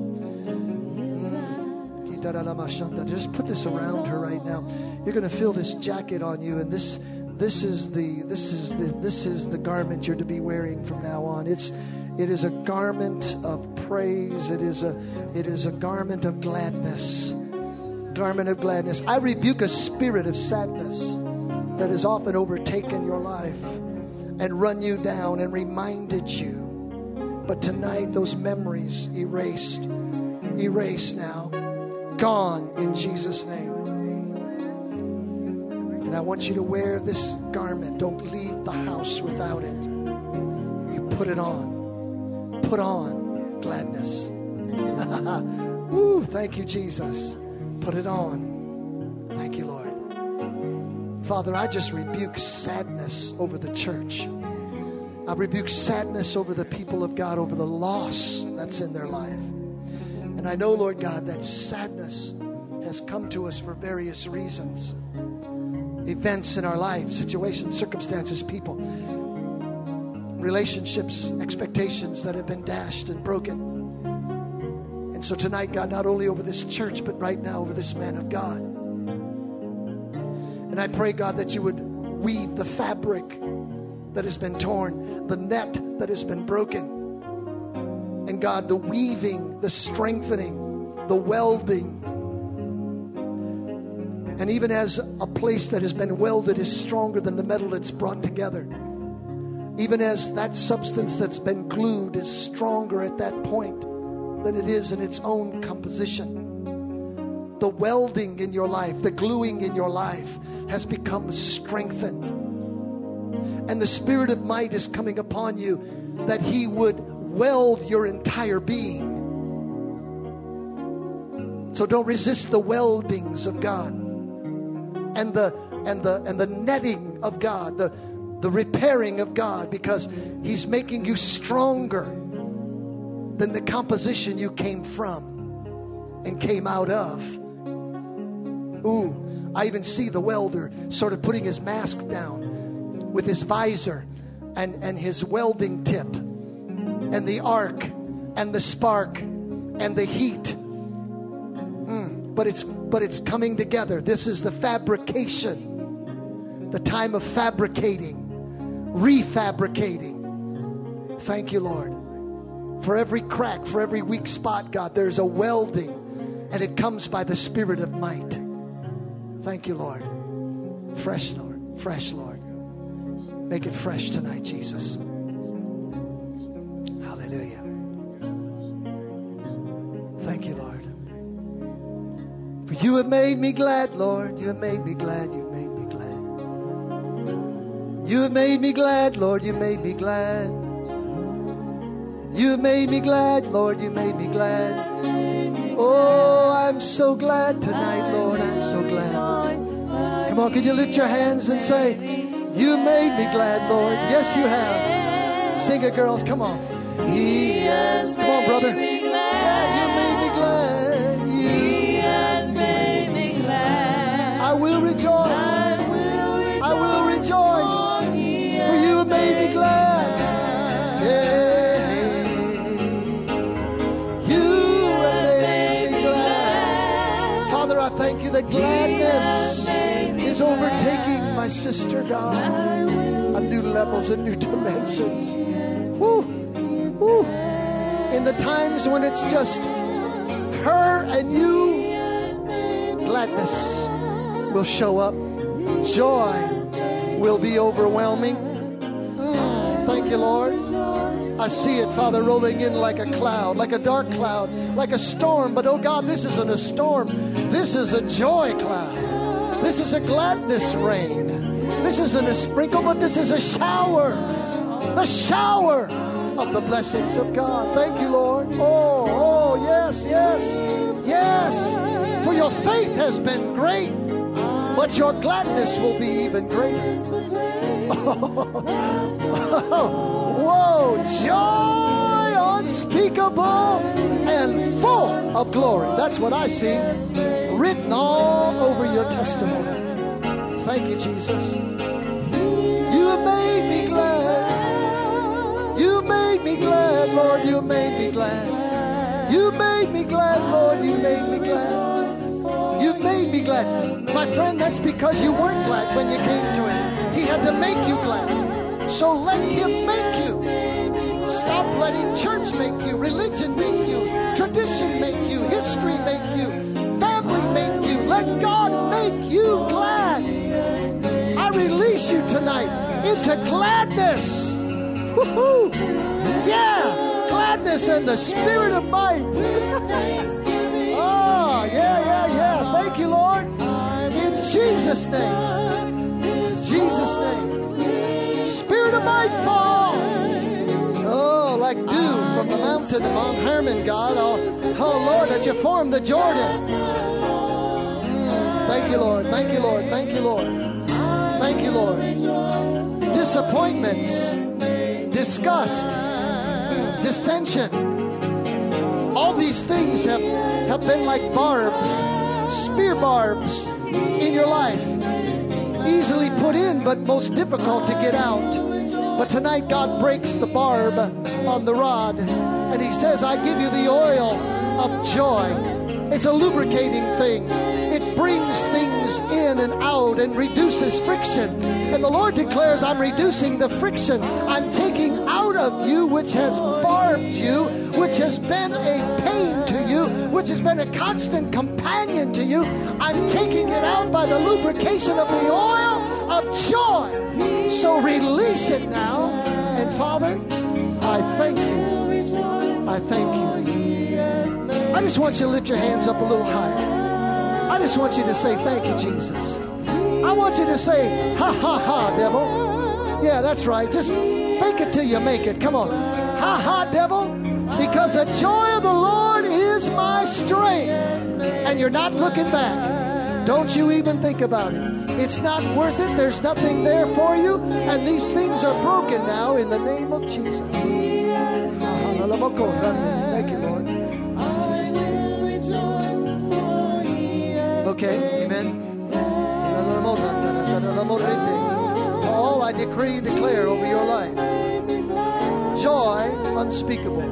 Just put this around her right now. You're going to feel this jacket on you, and this this is the this is the this is the garment you're to be wearing from now on. It's it is a garment of praise. It is a it is a garment of gladness. Garment of gladness. I rebuke a spirit of sadness that has often overtaken your life and run you down and reminded you. But tonight those memories erased. Erased now. Gone in Jesus' name. And I want you to wear this garment. Don't leave the house without it. You put it on put on gladness. [LAUGHS] Woo, thank you, Jesus. Put it on. Thank you, Lord. Father, I just rebuke sadness over the church. I rebuke sadness over the people of God, over the loss that's in their life. And I know, Lord God, that sadness has come to us for various reasons events in our life, situations, circumstances, people relationships, expectations that have been dashed and broken. And so tonight, God, not only over this church, but right now over this man of God. And I pray, God, that you would weave the fabric that has been torn, the net that has been broken. And God, the weaving, the strengthening, the welding. And even as a place that has been welded is stronger than the metal it's brought together even as that substance that's been glued is stronger at that point than it is in its own composition. The welding in your life, the gluing in your life has become strengthened. And the Spirit of might is coming upon you that He would weld your entire being. So don't resist the weldings of God and the and the and the netting of God, the the repairing of God because He's making you stronger than the composition you came from and came out of. Ooh, I even see the welder sort of putting his mask down with his visor and, and his welding tip and the arc and the spark and the heat. Mm, but it's but it's coming together. This is the fabrication, the time of fabricating refabricating. Thank you, Lord. For every crack, for every weak spot, God, there's a welding, and it comes by the Spirit of might. Thank you, Lord. Fresh, Lord. Fresh, Lord. Make it fresh tonight, Jesus. Hallelujah. Thank you, Lord. For you have made me glad, Lord. You have made me glad. You you have made me glad, Lord, you made me glad. You have made me glad, Lord, you made me glad. Oh, I'm so glad tonight, Lord, I'm so glad. Come on, can you lift your hands and say, You made me glad, Lord? Yes, you have. Sing it, girls, come on. He has Come on, brother. Sister, God, on new levels and new dimensions. Woo, woo. In the times when it's just her and you, gladness will show up, joy will be overwhelming. Mm, thank you, Lord. I see it, Father, rolling in like a cloud, like a dark cloud, like a storm. But oh God, this isn't a storm. This is a joy cloud. This is a gladness rain. This isn't a sprinkle, but this is a shower. A shower of the blessings of God. Thank you, Lord. Oh, oh, yes, yes, yes. For your faith has been great, but your gladness will be even greater. [LAUGHS] Whoa, joy unspeakable and full of glory. That's what I see written all over your testimony. Thank you, Jesus. You have made me glad. You made me glad, Lord. You made me glad. You made me glad, Lord. You made me glad. You made me glad. My friend, that's because you weren't glad when you came to Him. He had to make you glad. So let Him make you. Stop letting church make you, religion make you, tradition make you, history make you, family make you. Let God you tonight into gladness. Woo-hoo. Yeah, gladness and the spirit of might. oh, [LAUGHS] yeah, yeah, yeah. Thank you, Lord. In Jesus' name. Jesus' name. Spirit of might fall. Oh, like dew from the mountain of Mount Hermon, God. Oh, oh Lord, that you formed the Jordan. Mm, thank you, Lord. Thank you, Lord. Thank you, Lord. Lord. Disappointments, disgust, dissension. All these things have, have been like barbs, spear barbs in your life. Easily put in, but most difficult to get out. But tonight, God breaks the barb on the rod, and He says, I give you the oil of joy. It's a lubricating thing, brings things in and out and reduces friction. And the Lord declares, I'm reducing the friction. I'm taking out of you which has barbed you, which has been a pain to you, which has been a constant companion to you. I'm taking it out by the lubrication of the oil of joy. So release it now. And Father, I thank you. I thank you. I just want you to lift your hands up a little higher. I just want you to say, Thank you, Jesus. I want you to say, Ha ha ha, devil. Yeah, that's right. Just fake it till you make it. Come on. Ha ha, devil. Because the joy of the Lord is my strength. And you're not looking back. Don't you even think about it. It's not worth it. There's nothing there for you. And these things are broken now in the name of Jesus. Okay, amen. All I decree and declare over your life joy unspeakable,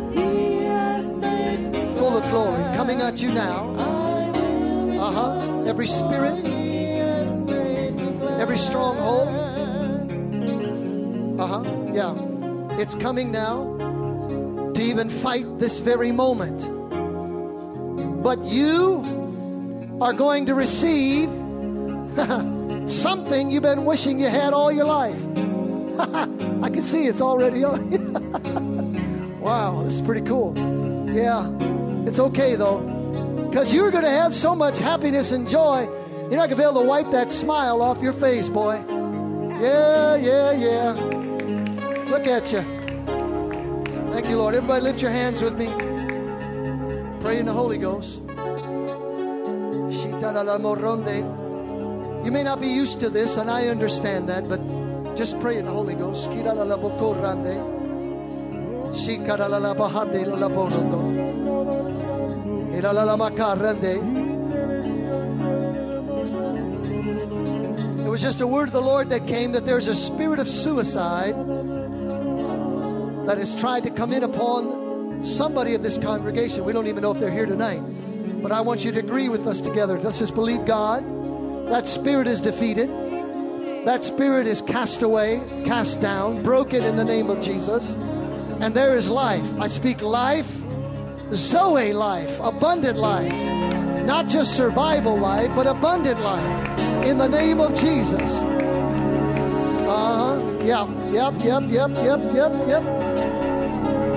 full of glory, coming at you now. Uh huh. Every spirit, every stronghold. Uh huh. Yeah. It's coming now to even fight this very moment. But you are going to receive [LAUGHS] something you've been wishing you had all your life. [LAUGHS] I can see it's already [LAUGHS] on. wow, this is pretty cool. Yeah, it's okay though, because you're going to have so much happiness and joy, you're not going to be able to wipe that smile off your face, boy. Yeah, yeah, yeah. Look at you. Thank you, Lord. Everybody, lift your hands with me. Pray in the Holy Ghost. You may not be used to this, and I understand that, but just pray in the Holy Ghost. It was just a word of the Lord that came that there's a spirit of suicide that has tried to come in upon somebody of this congregation. We don't even know if they're here tonight. But I want you to agree with us together. Let's just believe God. That spirit is defeated. That spirit is cast away, cast down, broken in the name of Jesus. And there is life. I speak life, Zoe life, abundant life. Not just survival life, but abundant life. In the name of Jesus. Uh huh. Yep, yep, yep, yep, yep, yep.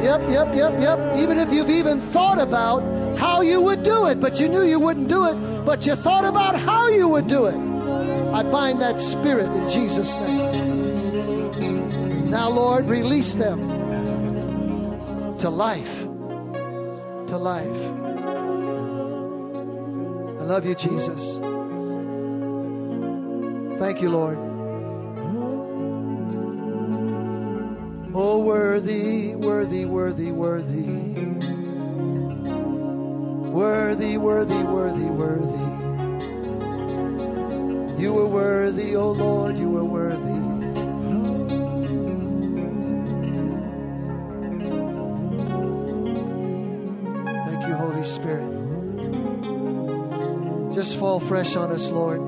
Yep, yep, yep, yep. Even if you've even thought about how you would do it, but you knew you wouldn't do it, but you thought about how you would do it. I bind that spirit in Jesus' name. Now, Lord, release them to life. To life. I love you, Jesus. Thank you, Lord. Oh, worthy, worthy, worthy, worthy. Worthy, worthy, worthy, worthy. You were worthy, oh Lord, you were worthy. Thank you, Holy Spirit. Just fall fresh on us, Lord,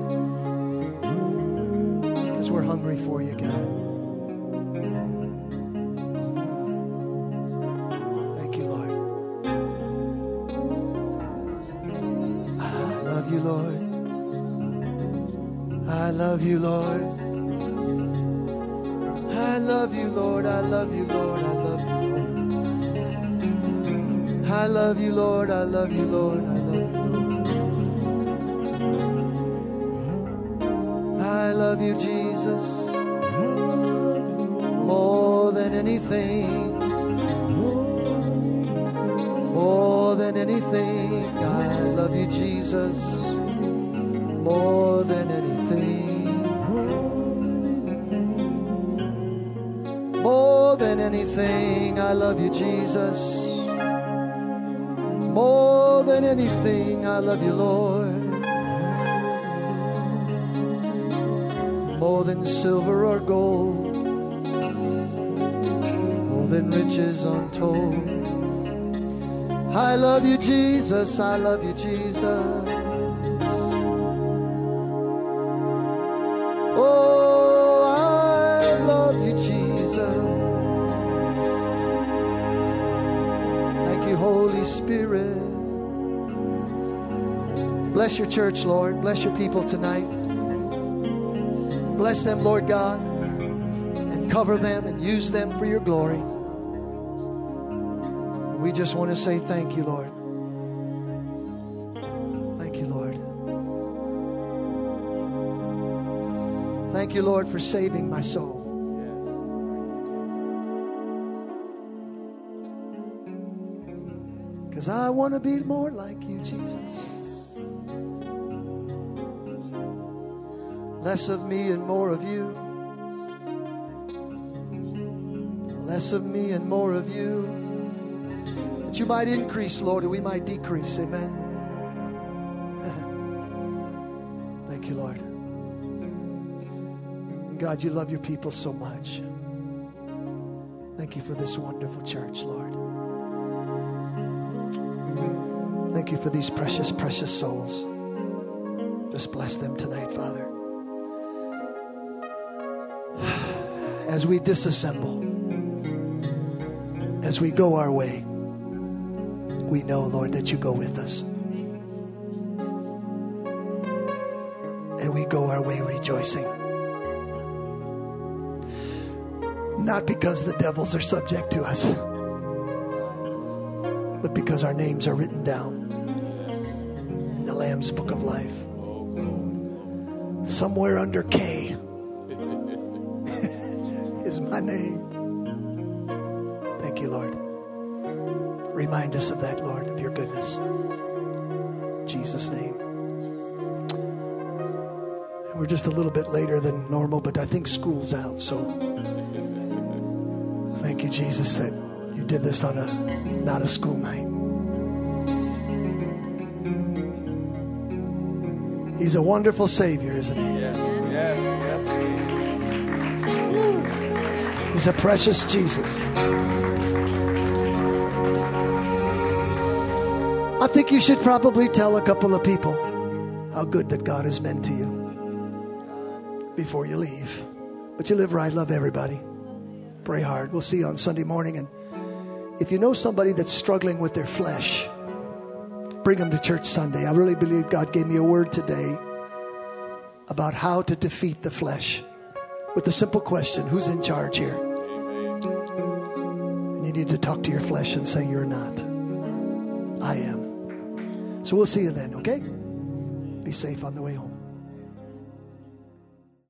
Jesus. More than anything, I love you, Lord. More than silver or gold, more than riches untold. I love you, Jesus. I love you, Jesus. Holy Spirit. Bless your church, Lord. Bless your people tonight. Bless them, Lord God, and cover them and use them for your glory. We just want to say thank you, Lord. Thank you, Lord. Thank you, Lord, for saving my soul. I want to be more like you, Jesus. Less of me and more of you. Less of me and more of you that you might increase, Lord, and we might decrease. Amen. [LAUGHS] Thank you, Lord. God, you love your people so much. Thank you for this wonderful church, Lord. Thank you for these precious, precious souls. Just bless them tonight, Father. [SIGHS] As we disassemble, as we go our way, we know, Lord, that you go with us. And we go our way rejoicing. Not because the devils are subject to us, [LAUGHS] but because our names are written down Lamb's Book of Life. Somewhere under K [LAUGHS] is my name. Thank you, Lord. Remind us of that, Lord, of your goodness. In Jesus' name. We're just a little bit later than normal, but I think school's out, so thank you, Jesus, that you did this on a not a school night. He's a wonderful Savior, isn't he? Yes, yes, yes. He's a precious Jesus. I think you should probably tell a couple of people how good that God has been to you before you leave. But you live right, love everybody. Pray hard. We'll see you on Sunday morning. And if you know somebody that's struggling with their flesh, bring them to church Sunday. I really believe God gave me a word today about how to defeat the flesh with the simple question who's in charge here? And you need to talk to your flesh and say, You're not. I am. So we'll see you then, okay? Be safe on the way home.